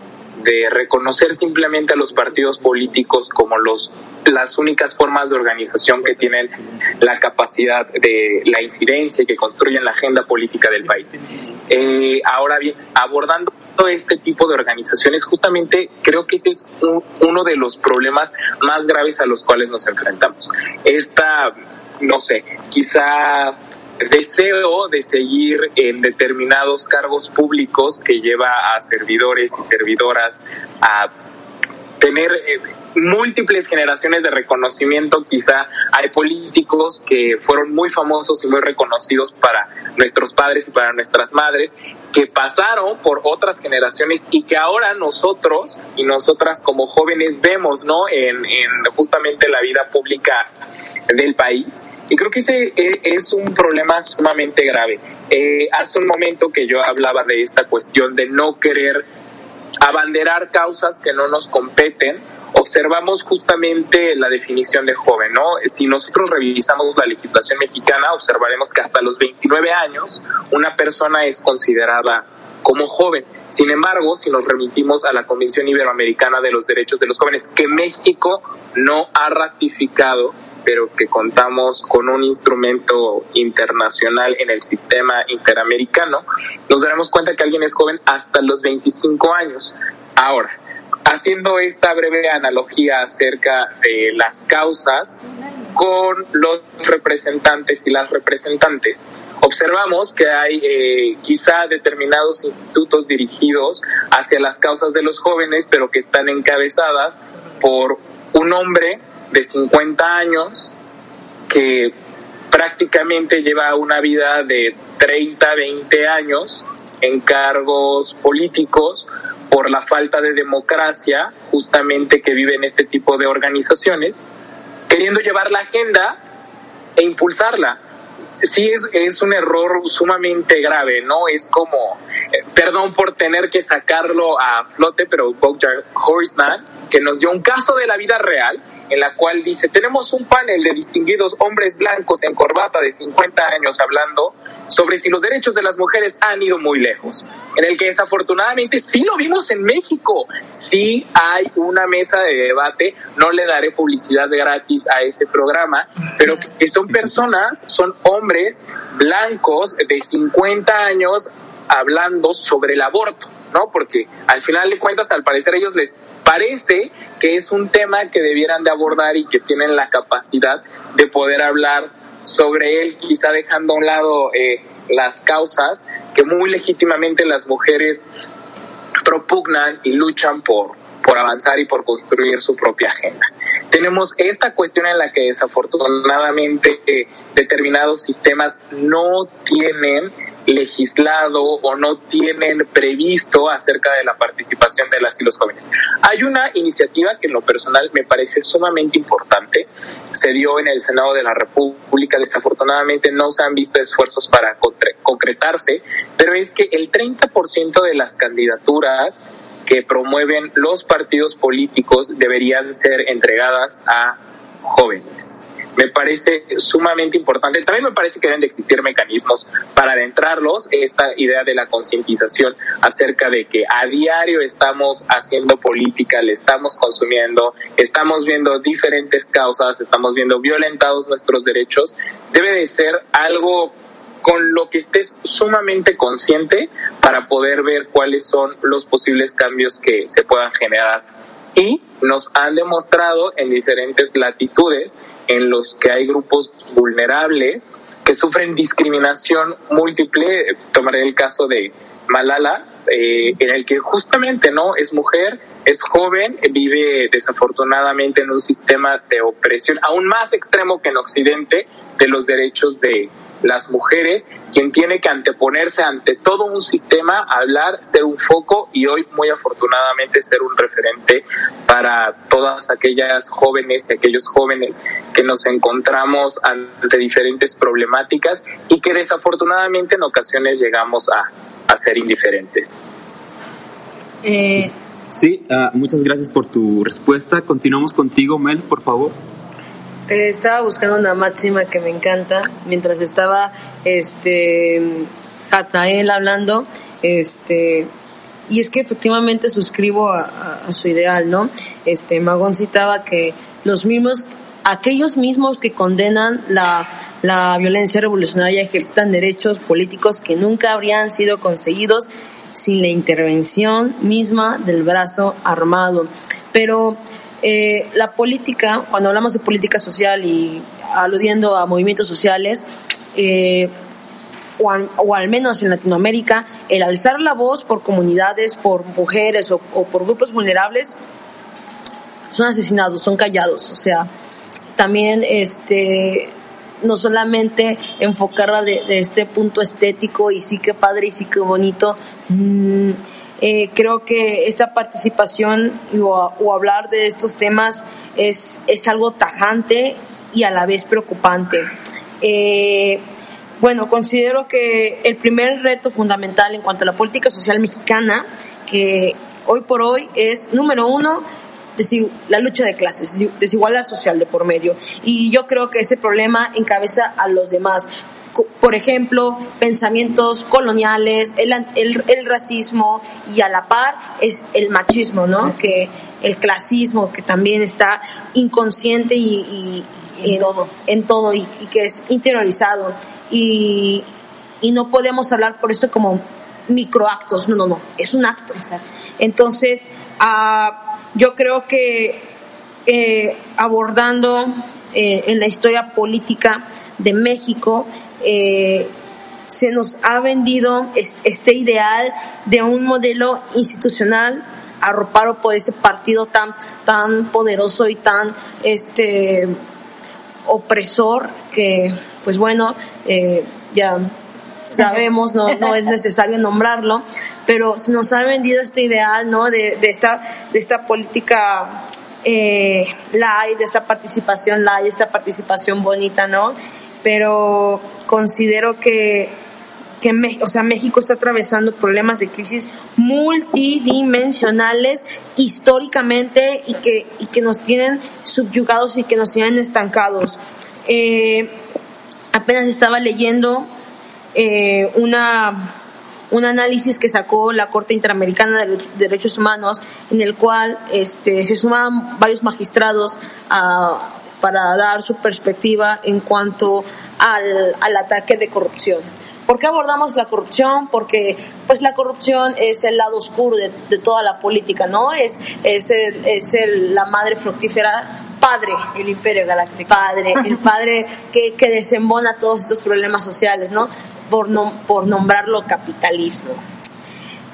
de reconocer simplemente a los partidos políticos como los las únicas formas de organización que tienen la capacidad de la incidencia y que construyen la agenda política del país. Eh, ahora bien, abordando este tipo de organizaciones, justamente creo que ese es uno de los problemas más graves a los cuales nos enfrentamos. Esta no sé, quizá deseo de seguir en determinados cargos públicos que lleva a servidores y servidoras a tener eh, múltiples generaciones de reconocimiento. Quizá hay políticos que fueron muy famosos y muy reconocidos para nuestros padres y para nuestras madres, que pasaron por otras generaciones y que ahora nosotros y nosotras como jóvenes vemos, ¿no? En, en justamente la vida pública del país. Y creo que ese e, es un problema sumamente grave. Eh, hace un momento que yo hablaba de esta cuestión de no querer abanderar causas que no nos competen, observamos justamente la definición de joven, ¿no? Si nosotros revisamos la legislación mexicana, observaremos que hasta los 29 años una persona es considerada como joven. Sin embargo, si nos remitimos a la Convención Iberoamericana de los Derechos de los Jóvenes, que México no ha ratificado, pero que contamos con un instrumento internacional en el sistema interamericano, nos daremos cuenta que alguien es joven hasta los 25 años. Ahora, haciendo esta breve analogía acerca de las causas con los representantes y las representantes, observamos que hay eh, quizá determinados institutos dirigidos hacia las causas de los jóvenes, pero que están encabezadas por un hombre de 50 años que prácticamente lleva una vida de 30, 20 años en cargos políticos por la falta de democracia justamente que vive en este tipo de organizaciones, queriendo llevar la agenda e impulsarla. Sí es, es un error sumamente grave, ¿no? Es como, eh, perdón por tener que sacarlo a flote, pero Bojack Horseman, que nos dio un caso de la vida real, en la cual dice, tenemos un panel de distinguidos hombres blancos en corbata de 50 años hablando sobre si los derechos de las mujeres han ido muy lejos, en el que desafortunadamente sí lo vimos en México, sí hay una mesa de debate, no le daré publicidad gratis a ese programa, pero que son personas, son hombres blancos de 50 años hablando sobre el aborto, ¿no? Porque al final de cuentas, al parecer, ellos les parece que es un tema que debieran de abordar y que tienen la capacidad de poder hablar sobre él, quizá dejando a un lado eh, las causas que muy legítimamente las mujeres propugnan y luchan por, por avanzar y por construir su propia agenda. Tenemos esta cuestión en la que desafortunadamente eh, determinados sistemas no tienen legislado o no tienen previsto acerca de la participación de las y los jóvenes. Hay una iniciativa que en lo personal me parece sumamente importante, se dio en el Senado de la República, desafortunadamente no se han visto esfuerzos para concretarse, pero es que el 30% de las candidaturas que promueven los partidos políticos deberían ser entregadas a jóvenes me parece sumamente importante. También me parece que deben de existir mecanismos para adentrarlos, esta idea de la concientización acerca de que a diario estamos haciendo política, le estamos consumiendo, estamos viendo diferentes causas, estamos viendo violentados nuestros derechos, debe de ser algo con lo que estés sumamente consciente para poder ver cuáles son los posibles cambios que se puedan generar. Y nos han demostrado en diferentes latitudes en los que hay grupos vulnerables que sufren discriminación múltiple. Tomaré el caso de Malala, eh, en el que justamente no es mujer, es joven, vive desafortunadamente en un sistema de opresión aún más extremo que en Occidente de los derechos de, las mujeres, quien tiene que anteponerse ante todo un sistema, hablar, ser un foco y hoy muy afortunadamente ser un referente para todas aquellas jóvenes y aquellos jóvenes que nos encontramos ante diferentes problemáticas y que desafortunadamente en ocasiones llegamos a, ser indiferentes. Eh, sí, ah, muchas gracias por tu respuesta. Continuamos contigo, Mel, por favor. Eh, estaba buscando una máxima que me encanta mientras estaba este Hatnael hablando este y es que efectivamente suscribo a, su ideal no este Magón citaba que los mismos aquellos mismos que condenan la, la violencia revolucionaria ejercitan derechos políticos que nunca habrían sido conseguidos sin la intervención misma del brazo armado pero eh, la política, cuando hablamos de política social y aludiendo a movimientos sociales, eh, o, al, o, al, menos en Latinoamérica, el alzar la voz por comunidades, por mujeres o, o, por grupos vulnerables, son asesinados, son callados. O sea, también este no solamente enfocarla de, de este punto estético y sí que padre y sí que bonito. Mmm, eh, creo que esta participación o, o, hablar de estos temas es, es algo tajante y a la vez preocupante. Eh, bueno, considero que el primer reto fundamental en cuanto a la política social mexicana, que hoy por hoy es, número uno, la lucha de clases, desigualdad social de por medio. Y yo creo que ese problema encabeza a los demás por ejemplo, pensamientos coloniales, el, el, el, racismo y a la par es el machismo, ¿no? Que el clasismo que también está inconsciente y, y en, en, todo, en todo y, y, que es interiorizado y, y no podemos hablar por eso como microactos, no, no, no, es un acto. Exacto. Entonces, uh, yo creo que eh, abordando eh, en la historia política de México, eh, se nos ha vendido este ideal de un modelo institucional arropado por ese partido tan tan poderoso y tan este opresor que pues bueno eh, ya sabemos no no es necesario nombrarlo pero se nos ha vendido este ideal no de, de esta de esta política eh, light de esta participación light esta participación bonita no pero considero que, que o sea, México está atravesando problemas de crisis multidimensionales históricamente y que, y que nos tienen subyugados y que nos tienen estancados. Eh, apenas estaba leyendo eh, una, un análisis que sacó la Corte Interamericana de Derechos Humanos en el cual este, se suman varios magistrados a para dar su perspectiva en cuanto al, al ataque de corrupción. ¿Por qué abordamos la corrupción? Porque pues la corrupción es el lado oscuro de, de toda la política, ¿no? Es, es, el, es el, la madre fructífera padre. El imperio galáctico. Padre, el padre que, que desembona todos estos problemas sociales, ¿no? Por, no, por nombrarlo capitalismo.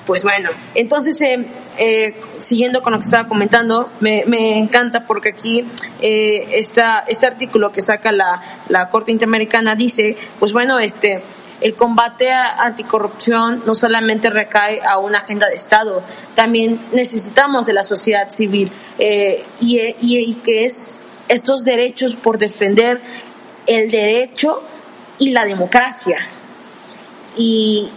Pues bueno, entonces, eh, eh, siguiendo con lo que estaba comentando, me, me encanta porque aquí eh, esta, este artículo que saca la, la Corte Interamericana dice, pues bueno, este, el combate a anticorrupción no solamente recae a una agenda de Estado, también necesitamos de la sociedad civil eh, y, y, y que es estos derechos por defender el derecho y la democracia. Y,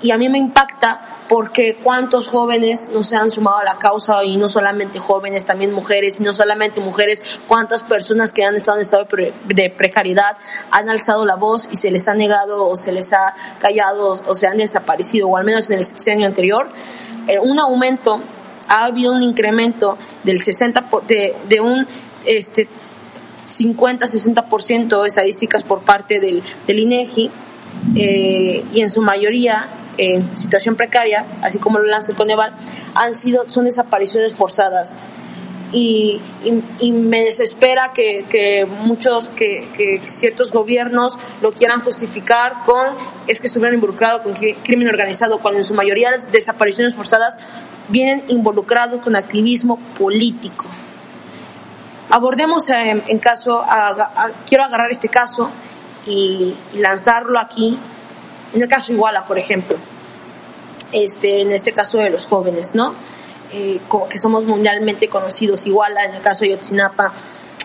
y a mí me impacta porque cuántos jóvenes no se han sumado a la causa y no solamente jóvenes, también mujeres, y no solamente mujeres, cuántas personas que han estado en estado de precariedad han alzado la voz y se les ha negado o se les ha callado o se han desaparecido, o al menos en el año anterior, eh, un aumento, ha habido un incremento del 60 por, de, de un este 50-60% de estadísticas por parte del, del INEGI eh, y en su mayoría en situación precaria, así como lo lanza el Coneval, han sido, son desapariciones forzadas. Y, y, y me desespera que, que muchos, que, que, ciertos gobiernos lo quieran justificar con es que estuvieron involucrados con crimen organizado, cuando en su mayoría las desapariciones forzadas vienen involucrados con activismo político. Abordemos en, en caso, a, a, quiero agarrar este caso y lanzarlo aquí en el caso Iguala, por ejemplo, este, en este caso de los jóvenes, ¿no? Eh, que somos mundialmente conocidos, Iguala, en el caso de Yotzinapa,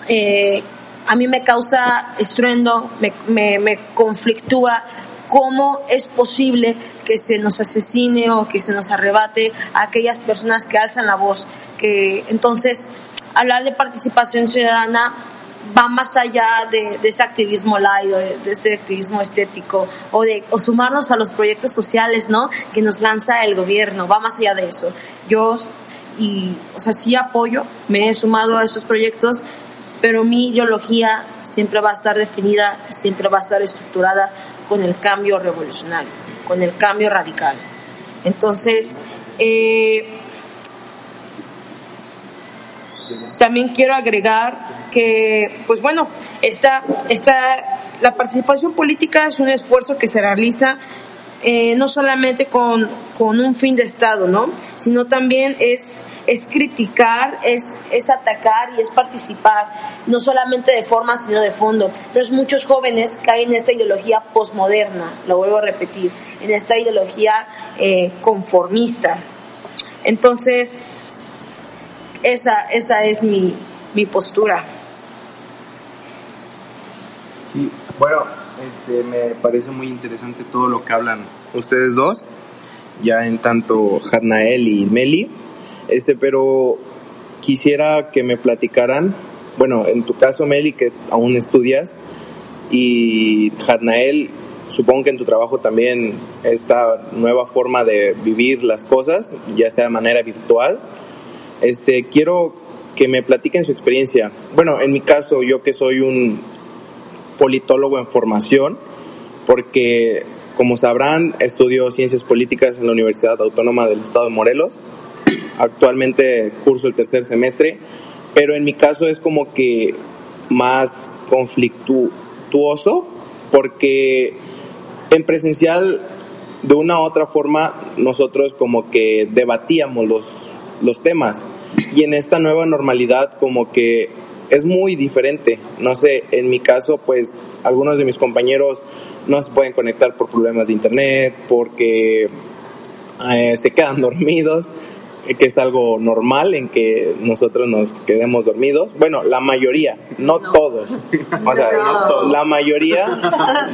eh, a mí me causa estruendo, me, me, me conflictúa cómo es posible que se nos asesine o que se nos arrebate a aquellas personas que alzan la voz, que entonces hablar de participación ciudadana va más allá de, de ese activismo light, de, de, ese activismo estético, o de o sumarnos a los proyectos sociales, ¿no? Que nos lanza el gobierno, va más allá de eso. Yo, y, o sea, sí apoyo, me he sumado a esos proyectos, pero mi ideología siempre va a estar definida, siempre va a estar estructurada con el cambio revolucionario, con el cambio radical. Entonces, eh, también quiero agregar que, pues bueno, esta, esta, la participación política es un esfuerzo que se realiza eh, no solamente con, con, un fin de Estado, ¿no? Sino también es, es criticar, es, es atacar y es participar, no solamente de forma, sino de fondo. Entonces muchos jóvenes caen en esta ideología posmoderna, lo vuelvo a repetir, en esta ideología eh, conformista. Entonces, esa, esa es mi, mi postura. Sí, bueno, este, me parece muy interesante todo lo que hablan ustedes dos, ya en tanto Hadnael y Meli. Este, pero quisiera que me platicaran, bueno, en tu caso Meli, que aún estudias, y Hadnael, supongo que en tu trabajo también esta nueva forma de vivir las cosas, ya sea de manera virtual. Este, quiero que me platiquen su experiencia. Bueno, en mi caso, yo que soy un politólogo en formación, porque como sabrán, estudio ciencias políticas en la Universidad Autónoma del Estado de Morelos. Actualmente curso el tercer semestre, pero en mi caso es como que más conflictuoso, porque en presencial, de una u otra forma, nosotros como que debatíamos los, los temas. Y en esta nueva normalidad como que es muy diferente. No sé, en mi caso, pues algunos de mis compañeros no se pueden conectar por problemas de internet, porque eh, se quedan dormidos, que es algo normal en que nosotros nos quedemos dormidos. Bueno, la mayoría, no, todos. O sea, la mayoría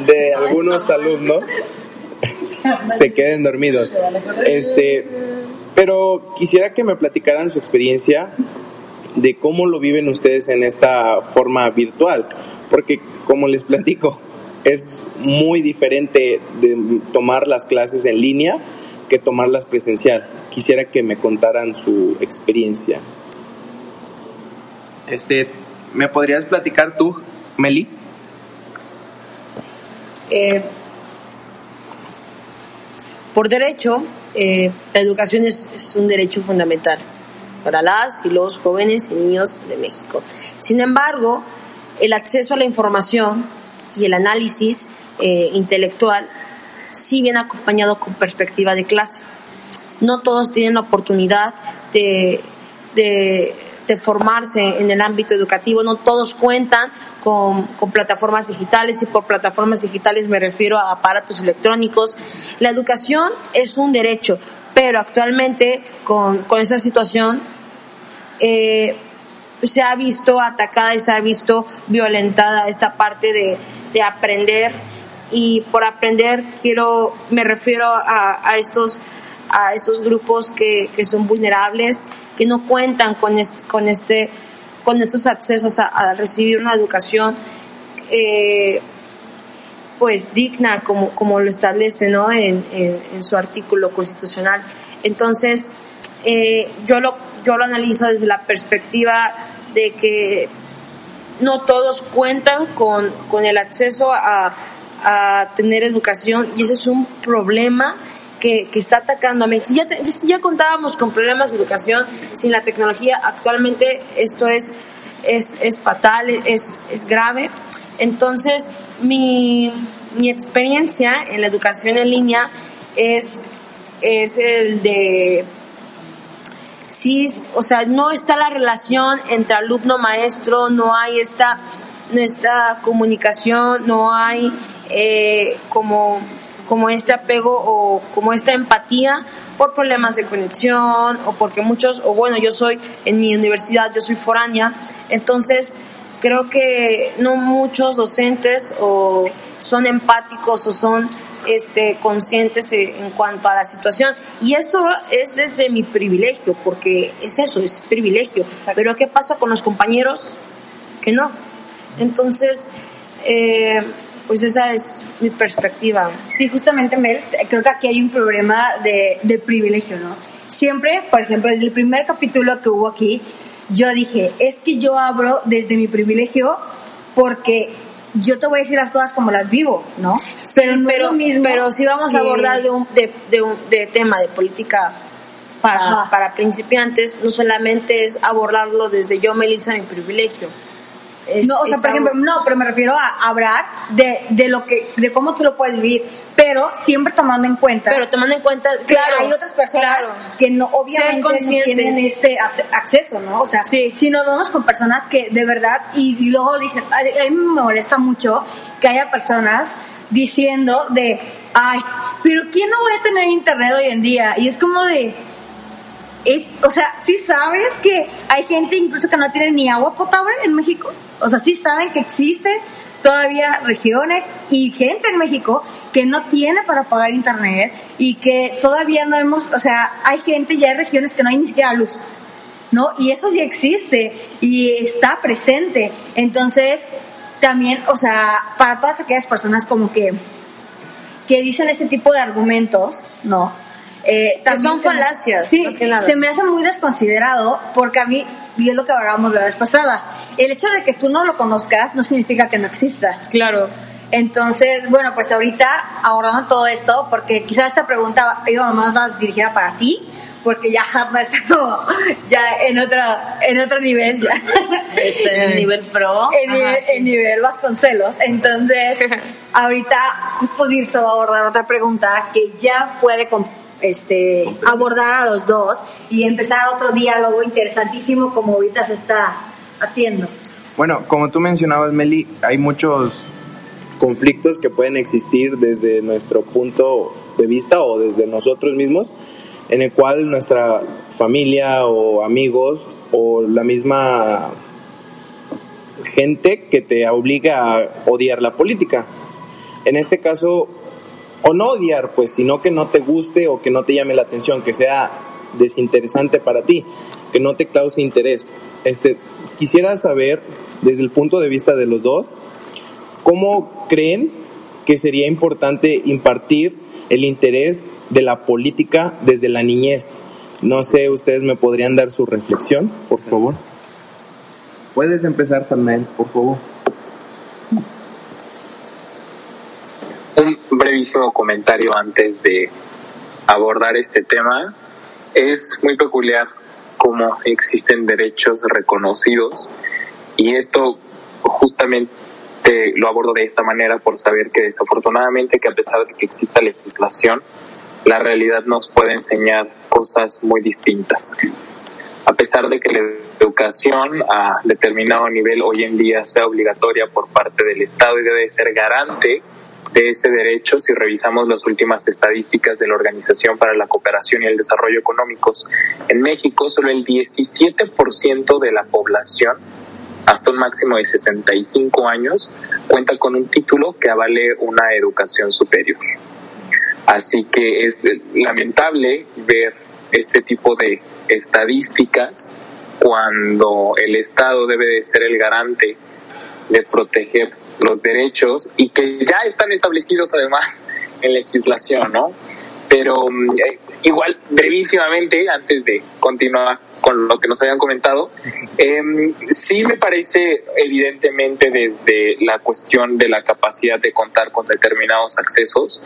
de algunos alumnos se queden dormidos. Este, pero quisiera que me platicaran su experiencia de cómo lo viven ustedes en esta forma virtual, porque como les platico, es muy diferente de tomar las clases en línea que tomarlas presencial. Quisiera que me contaran su experiencia. Este, ¿me podrías platicar tú, Meli? Eh, por derecho, eh, la educación es, un derecho fundamental para las y los jóvenes y niños de México. Sin embargo, el acceso a la información y el análisis eh, intelectual sí viene acompañado con perspectiva de clase. No todos tienen la oportunidad de, de, formarse en el ámbito educativo, no todos cuentan con, con, plataformas digitales y por plataformas digitales me refiero a aparatos electrónicos. La educación es un derecho, pero actualmente con, con esa situación eh, se ha visto atacada y se ha visto violentada esta parte de, de aprender y por aprender quiero me refiero a, a estos a estos grupos que, que, son vulnerables que no cuentan con con este con estos accesos a, recibir una educación eh, pues digna como, como lo establece ¿no? en, en, su artículo constitucional entonces eh, yo lo yo lo analizo desde la perspectiva de que no todos cuentan con, con el acceso a, a, tener educación y ese es un problema que, que está atacando a México. Si ya, si ya contábamos con problemas de educación sin la tecnología, actualmente esto es, es, es fatal, es, es grave. Entonces, mi, mi experiencia en la educación en línea es, es el de sí, o sea, no está la relación entre alumno-maestro, no hay esta, esta comunicación, no hay eh, como, como este apego o como esta empatía por problemas de conexión o porque muchos, o bueno, yo soy en mi universidad, yo soy foránea, entonces creo que no muchos docentes o son empáticos o son este, conscientes en cuanto a la situación. Y eso es desde mi privilegio, porque es eso, es privilegio. Pero ¿qué pasa con los compañeros que no? Entonces, eh, pues esa es mi perspectiva. Sí, justamente, Mel, creo que aquí hay un problema de, de privilegio, ¿no? Siempre, por ejemplo, desde el primer capítulo que hubo aquí, yo dije, es que yo abro desde mi privilegio porque yo te voy a decir las cosas como las vivo, ¿no? pero, pero, mismo pero si vamos a abordar de un, de, de, un, de tema de política para, para principiantes no solamente es abordarlo desde yo, Melissa, mi privilegio. Es- no, o sea, por algo- ejemplo, no, pero me refiero a hablar de, de lo que, de cómo tú lo puedes vivir, pero siempre tomando en cuenta pero tomando en cuenta, que claro, hay otras personas claro. que no obviamente no tienen este acceso, ¿no? O sea, Sí. si nos vemos con personas que de verdad y, y luego dicen, a, a mí me molesta mucho que haya personas diciendo de, ay, pero ¿quién no va a tener internet hoy en día? Y es como de es, o sea, sí sabes que hay gente incluso que no tiene ni agua potable en México. O sea, sí saben que existen todavía regiones y gente en México que no tiene para pagar internet y que todavía no hemos, o sea, hay gente, ya hay regiones que no hay ni siquiera luz. ¿No? Y eso ya existe y está presente. Entonces, también, o sea, para todas aquellas personas como que que dicen ese tipo de argumentos, ¿no? Eh, son falacias, Sí, más que nada. se me hace muy desconsiderado porque a mí, y es lo que hablábamos la vez pasada, el hecho de que tú no lo conozcas no significa que no exista. Claro. Entonces, bueno, pues ahorita abordando todo esto, porque quizás esta pregunta iba más, más dirigida para ti, porque ya Hatma está como ya en otro, en otro nivel, ya. Está en el nivel pro. en, nivel, en nivel Vasconcelos. Entonces, ahorita justo Dirso va a abordar otra pregunta que ya puede este, abordar a los dos y empezar otro diálogo interesantísimo como ahorita se está haciendo. Bueno, como tú mencionabas, Meli, hay muchos conflictos que pueden existir desde nuestro punto de vista o desde nosotros mismos, en el cual nuestra familia o amigos o la misma gente que te obliga a odiar la política. En este caso, o no odiar, pues, sino que no te guste o que no te llame la atención, que sea desinteresante para ti, que no te cause interés. Este, quisiera saber, desde el punto de vista de los dos, ¿cómo creen que sería importante impartir el interés de la política desde la niñez? No sé, ustedes me podrían dar su reflexión, por favor. Puedes empezar, Fernand, por favor. Comentario antes de abordar este tema. Es muy peculiar cómo existen derechos reconocidos y esto justamente lo abordo de esta manera por saber que desafortunadamente que a pesar de que exista legislación, la realidad nos puede enseñar cosas muy distintas. A pesar de que la educación a determinado nivel hoy en día sea obligatoria por parte del Estado y debe ser garante de ese derecho, si revisamos las últimas estadísticas de la Organización para la Cooperación y el Desarrollo Económicos, en México solo el 17% de la población, hasta un máximo de 65 años, cuenta con un título que avale una educación superior. Así que es lamentable ver este tipo de estadísticas cuando el Estado debe de ser el garante de proteger los derechos y que ya están establecidos además en legislación, ¿no? Pero eh, igual, brevísimamente, antes de continuar con lo que nos habían comentado, eh, sí me parece evidentemente desde la cuestión de la capacidad de contar con determinados accesos,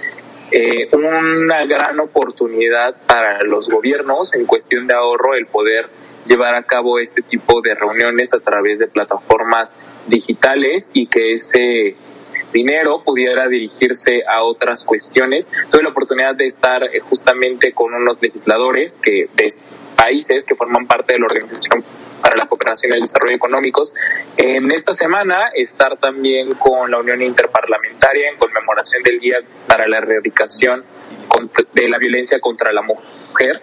eh, una gran oportunidad para los gobiernos en cuestión de ahorro el poder llevar a cabo este tipo de reuniones a través de plataformas digitales y que ese dinero pudiera dirigirse a otras cuestiones. Tuve la oportunidad de estar eh, justamente con unos legisladores que de países que forman parte de la Organización para la Cooperación y el Desarrollo Económicos. En esta semana estar también con la Unión Interparlamentaria en conmemoración del Día para la Erradicación de la Violencia contra la Mujer.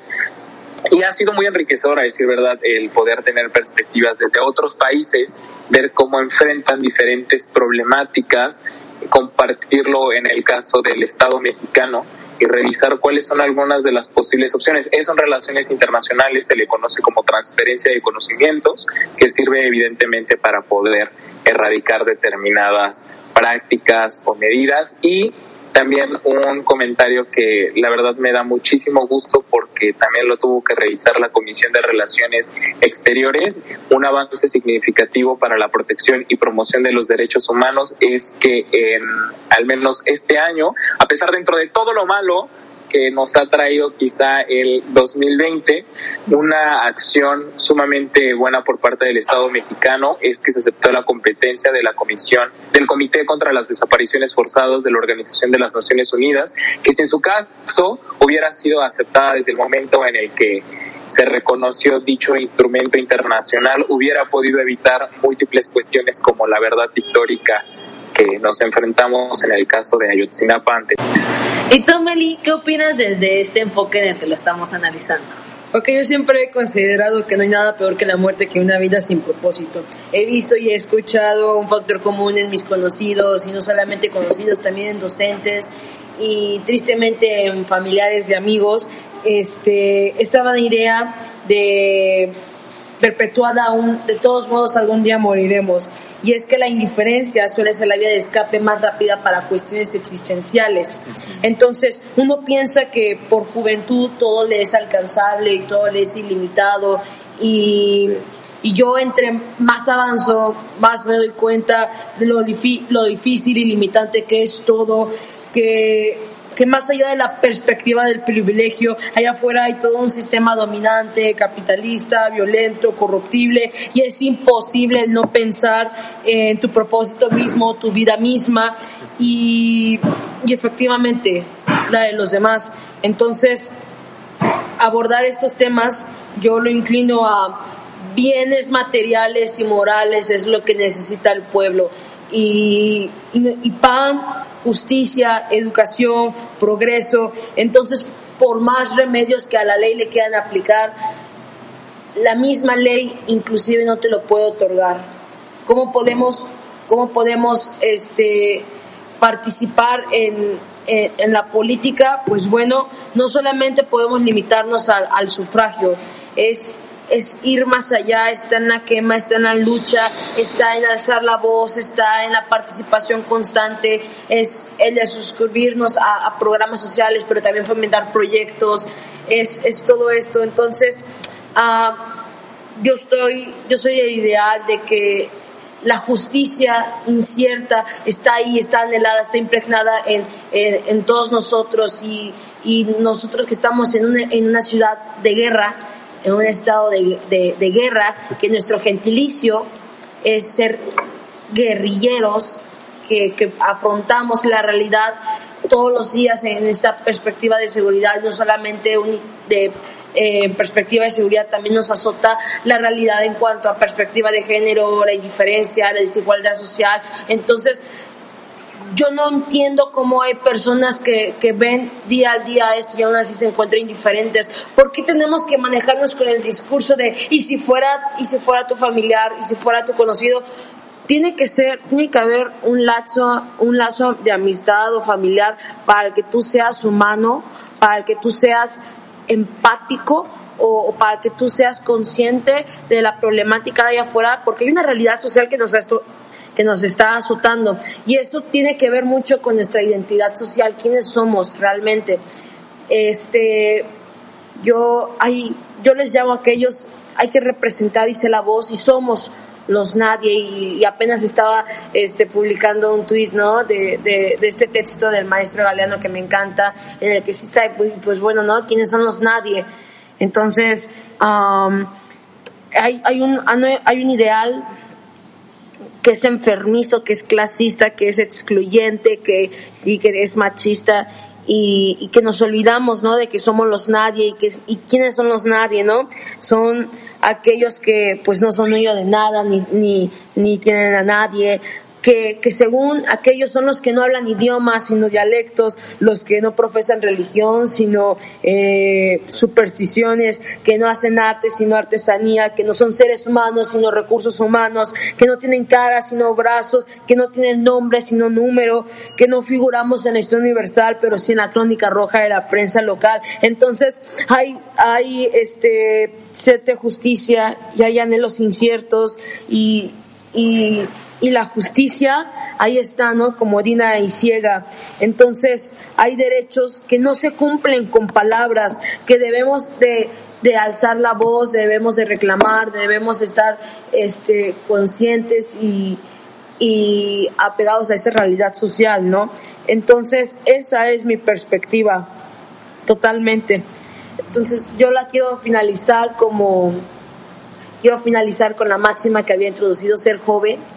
Y ha sido muy enriquecedor, a decir verdad, el poder tener perspectivas desde otros países, ver cómo enfrentan diferentes problemáticas, compartirlo en el caso del Estado mexicano y revisar cuáles son algunas de las posibles opciones. Eso en relaciones internacionales se le conoce como transferencia de conocimientos, que sirve evidentemente para poder erradicar determinadas prácticas o medidas y también un comentario que la verdad me da muchísimo gusto porque también lo tuvo que revisar la Comisión de Relaciones Exteriores. Un avance significativo para la protección y promoción de los derechos humanos es que en al menos este año, a pesar dentro de todo lo malo que nos ha traído quizá el 2020, una acción sumamente buena por parte del Estado mexicano es que se aceptó la competencia de la Comisión del Comité contra las Desapariciones Forzadas de la Organización de las Naciones Unidas, que si en su caso hubiera sido aceptada desde el momento en el que se reconoció dicho instrumento internacional, hubiera podido evitar múltiples cuestiones como la verdad histórica que nos enfrentamos en el caso de Ayotzinapa antes. ¿Y tú, Meli, qué opinas desde este enfoque en el que lo estamos analizando? Porque yo siempre he considerado que no hay nada peor que la muerte que una vida sin propósito. He visto y he escuchado un factor común en mis conocidos, y no solamente conocidos, también en docentes y tristemente en familiares y amigos, este, esta idea de perpetuada aún, de todos modos algún día moriremos. Y es que la indiferencia suele ser la vía de escape más rápida para cuestiones existenciales. Entonces, uno piensa que por juventud todo le es alcanzable y todo le es ilimitado y, y yo entre más avanzo, más me doy cuenta de lo, lo difícil y limitante que es todo, que que más allá de la perspectiva del privilegio, allá afuera hay todo un sistema dominante, capitalista, violento, corruptible, y es imposible no pensar en tu propósito mismo, tu vida misma, y, efectivamente la de los demás. Entonces, abordar estos temas, yo lo inclino a bienes materiales y morales, es lo que necesita el pueblo. Y, y, y pan justicia, educación, progreso. Entonces, por más remedios que a la ley le quieran aplicar, la misma ley inclusive no te lo puede otorgar. ¿Cómo podemos, cómo podemos este, participar en, en, la política? Pues bueno, no solamente podemos limitarnos al, al sufragio, es es ir más allá, está en la quema, está en la lucha, está en alzar la voz, está en la participación constante, es el de suscribirnos a, programas sociales, pero también fomentar proyectos, es, es todo esto. Entonces, ah, yo, estoy, yo soy el ideal de que la justicia incierta está ahí, está anhelada, está impregnada en, en, todos nosotros y, y, nosotros que estamos en en una ciudad de guerra, en un estado de, de, guerra, que nuestro gentilicio es ser guerrilleros, que, que, afrontamos la realidad todos los días en esa perspectiva de seguridad, no solamente de eh, perspectiva de seguridad, también nos azota la realidad en cuanto a perspectiva de género, la indiferencia, la desigualdad social. Entonces, yo no entiendo cómo hay personas que, que, ven día al día esto y aún así se encuentran indiferentes. ¿Por qué tenemos que manejarnos con el discurso de y si fuera, y si fuera tu familiar, y si fuera tu conocido? Tiene que ser, tiene que haber un lazo, un lazo de amistad o familiar para el que tú seas humano, para el que tú seas empático o, para que tú seas consciente de la problemática de allá afuera, porque hay una realidad social que nos esto que nos está azotando. Y esto tiene que ver mucho con nuestra identidad social, quiénes somos realmente. Este, yo, hay, yo les llamo a aquellos, hay que representar, dice la voz, y somos los nadie y, apenas estaba este, publicando un tuit ¿no? De, de, este texto del maestro Galeano que me encanta, en el que cita, pues, pues bueno, ¿no? ¿Quiénes son los nadie? Entonces, hay, hay, un, hay un ideal que es enfermizo, que es clasista, que es excluyente, que sí, que es machista y, que nos olvidamos, ¿no? De que somos los nadie y que y quiénes son los nadie, ¿no? Son aquellos que pues no son dueños de nada ni, ni, ni tienen a nadie, que, que, según aquellos son los que no hablan idiomas, sino dialectos, los que no profesan religión, sino eh, supersticiones, que no hacen arte, sino artesanía, que no son seres humanos, sino recursos humanos, que no tienen cara, sino brazos, que no tienen nombre, sino número, que no figuramos en la historia universal, pero sí en la crónica roja de la prensa local. Entonces, hay, hay este, sed de justicia y hay anhelos inciertos y, y y la justicia, ahí está, ¿no? Como Dina y ciega. Entonces, hay derechos que no se cumplen con palabras, que debemos de, de alzar la voz, debemos de reclamar, debemos estar este, conscientes y, y apegados a esa realidad social, ¿no? Entonces, esa es mi perspectiva. Totalmente. Entonces yo la quiero finalizar como, quiero finalizar con la máxima que había introducido, ser joven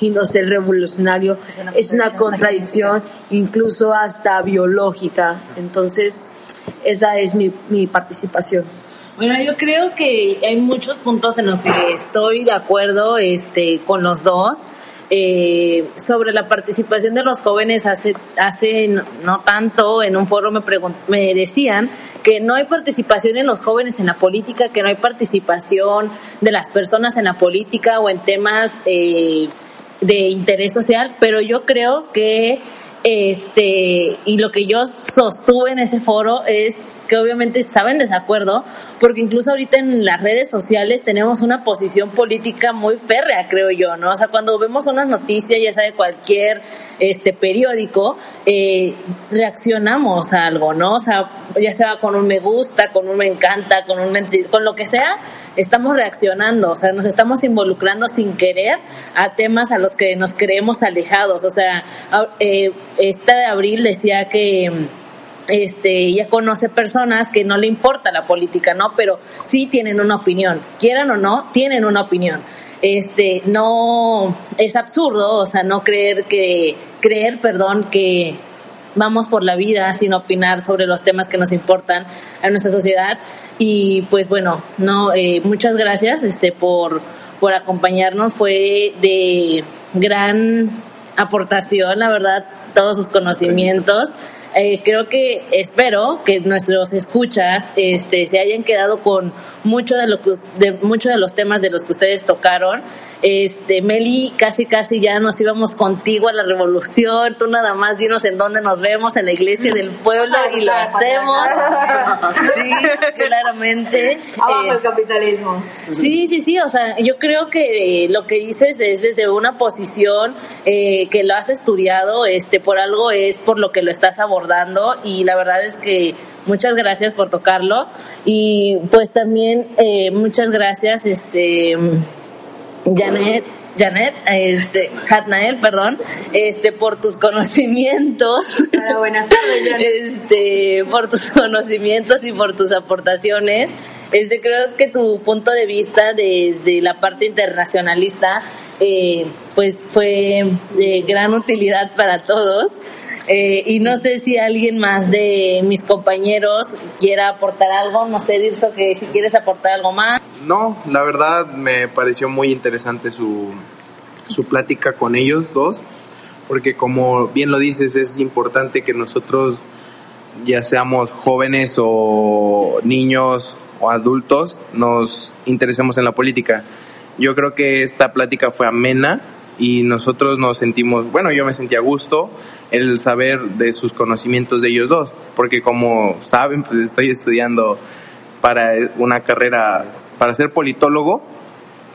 y no ser revolucionario. Es una, contradicción, incluso hasta biológica. Entonces esa es mi, mi participación. Bueno, yo creo que hay muchos puntos en los que estoy de acuerdo este, con los dos. Eh, sobre la participación de los jóvenes hace, hace no tanto en un foro me, me decían que no hay participación en los jóvenes en la política, que no hay participación de las personas en la política o en temas eh, de interés social, pero yo creo que este y lo que yo sostuve en ese foro es que obviamente estaba en desacuerdo, porque incluso ahorita en las redes sociales tenemos una posición política muy férrea, creo yo, ¿no? O sea, cuando vemos una noticia, ya sea de cualquier este periódico, eh, reaccionamos a algo, ¿no? O sea, ya sea con un me gusta, con un me encanta, con un con lo que sea, estamos reaccionando, o sea, nos estamos involucrando sin querer a temas a los que nos creemos alejados. O sea, eh, esta de abril decía que este, ella conoce personas que no le importa la política, ¿no? Pero sí tienen una opinión, quieran o no, tienen una opinión. Este, no, es absurdo, o sea, no creer que, creer, perdón, que vamos por la vida sin opinar sobre los temas que nos importan a nuestra sociedad. Y pues bueno, no, eh, muchas gracias, este, por, por acompañarnos, fue de gran aportación, la verdad, todos sus conocimientos. Eh, creo que espero que nuestros escuchas este, se hayan quedado con mucho de lo que de muchos de los temas de los que ustedes tocaron. Este, Meli, casi casi ya nos íbamos contigo a la revolución. Tú nada más dinos en dónde nos vemos en la iglesia del pueblo y lo hacemos. sí, claramente. Abajo el eh, capitalismo. Sí, sí, sí. O sea, yo creo que lo que dices es desde una posición eh, que lo has estudiado, este, por algo es por lo que lo estás abordando dando y la verdad es que muchas gracias por tocarlo y pues también eh, muchas gracias este Janet Janet, este, Hatnael, perdón, este, por tus conocimientos. buenas tardes, Janet. Este, por tus conocimientos y por tus aportaciones. Este, creo que tu punto de vista desde la parte internacionalista, eh, pues fue de gran utilidad para todos. Eh, y no sé si alguien más de mis compañeros quiera aportar algo. No sé, Dirso, que si quieres aportar algo más. No, la verdad me pareció muy interesante su, su plática con ellos dos, porque como bien lo dices, es importante que nosotros, ya seamos jóvenes o niños o adultos, nos interesemos en la política. Yo creo que esta plática fue amena y nosotros nos sentimos, bueno, yo me sentí a gusto el saber de sus conocimientos de ellos dos, porque como saben, pues estoy estudiando para una carrera, para ser politólogo,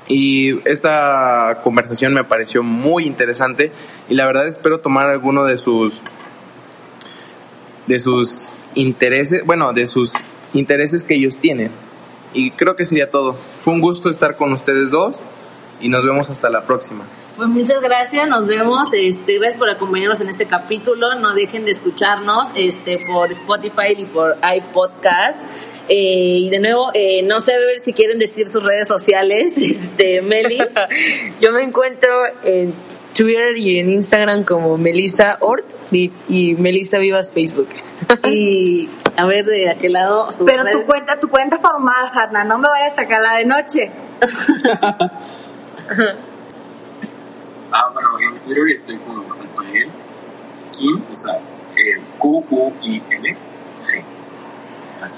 y esta conversación me pareció muy interesante y la verdad espero tomar alguno de sus de sus intereses, bueno, de sus intereses que ellos tienen. Y creo que sería todo. Fue un gusto estar con ustedes dos y nos vemos hasta la próxima. Pues muchas gracias, nos vemos, este, gracias por acompañarnos en este capítulo, no dejen de escucharnos este, por Spotify y por iPodcast. Eh, y de nuevo, eh, no sé ver si quieren decir sus redes sociales, este, Meli. Yo me encuentro en Twitter y en Instagram como Melissa Ort y, y Melissa Vivas Facebook. y a ver de aquel lado. Pero tu cuenta, tu cuenta formal, Hanna, no me vayas a sacar la de noche. Ah, bueno, en Twitter estoy con Rafael Kim, o sea, eh, Q-U-I-N. Sí.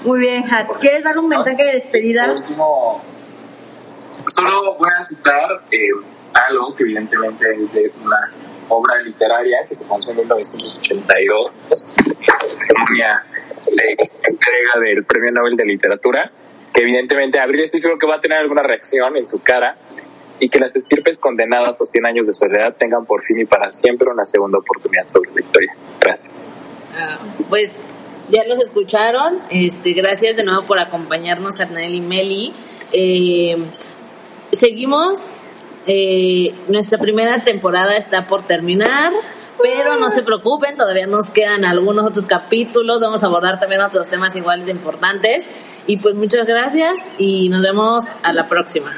Muy bien, Hat. ¿Quieres dar un mensaje de despedida? Por último, solo voy a citar eh, algo que evidentemente es de una obra literaria que se conoció en 1982, la ceremonia de entrega del Premio Nobel de Literatura, que evidentemente Abril estoy seguro que va a tener alguna reacción en su cara, y que las estirpes condenadas a 100 años de soledad tengan por fin y para siempre una segunda oportunidad sobre la historia. Gracias. Ah, pues ya los escucharon. Este, gracias de nuevo por acompañarnos, Carnel y Meli. Eh, seguimos. Eh, nuestra primera temporada está por terminar. Pero no se preocupen, todavía nos quedan algunos otros capítulos. Vamos a abordar también otros temas iguales de importantes. Y pues muchas gracias y nos vemos a la próxima.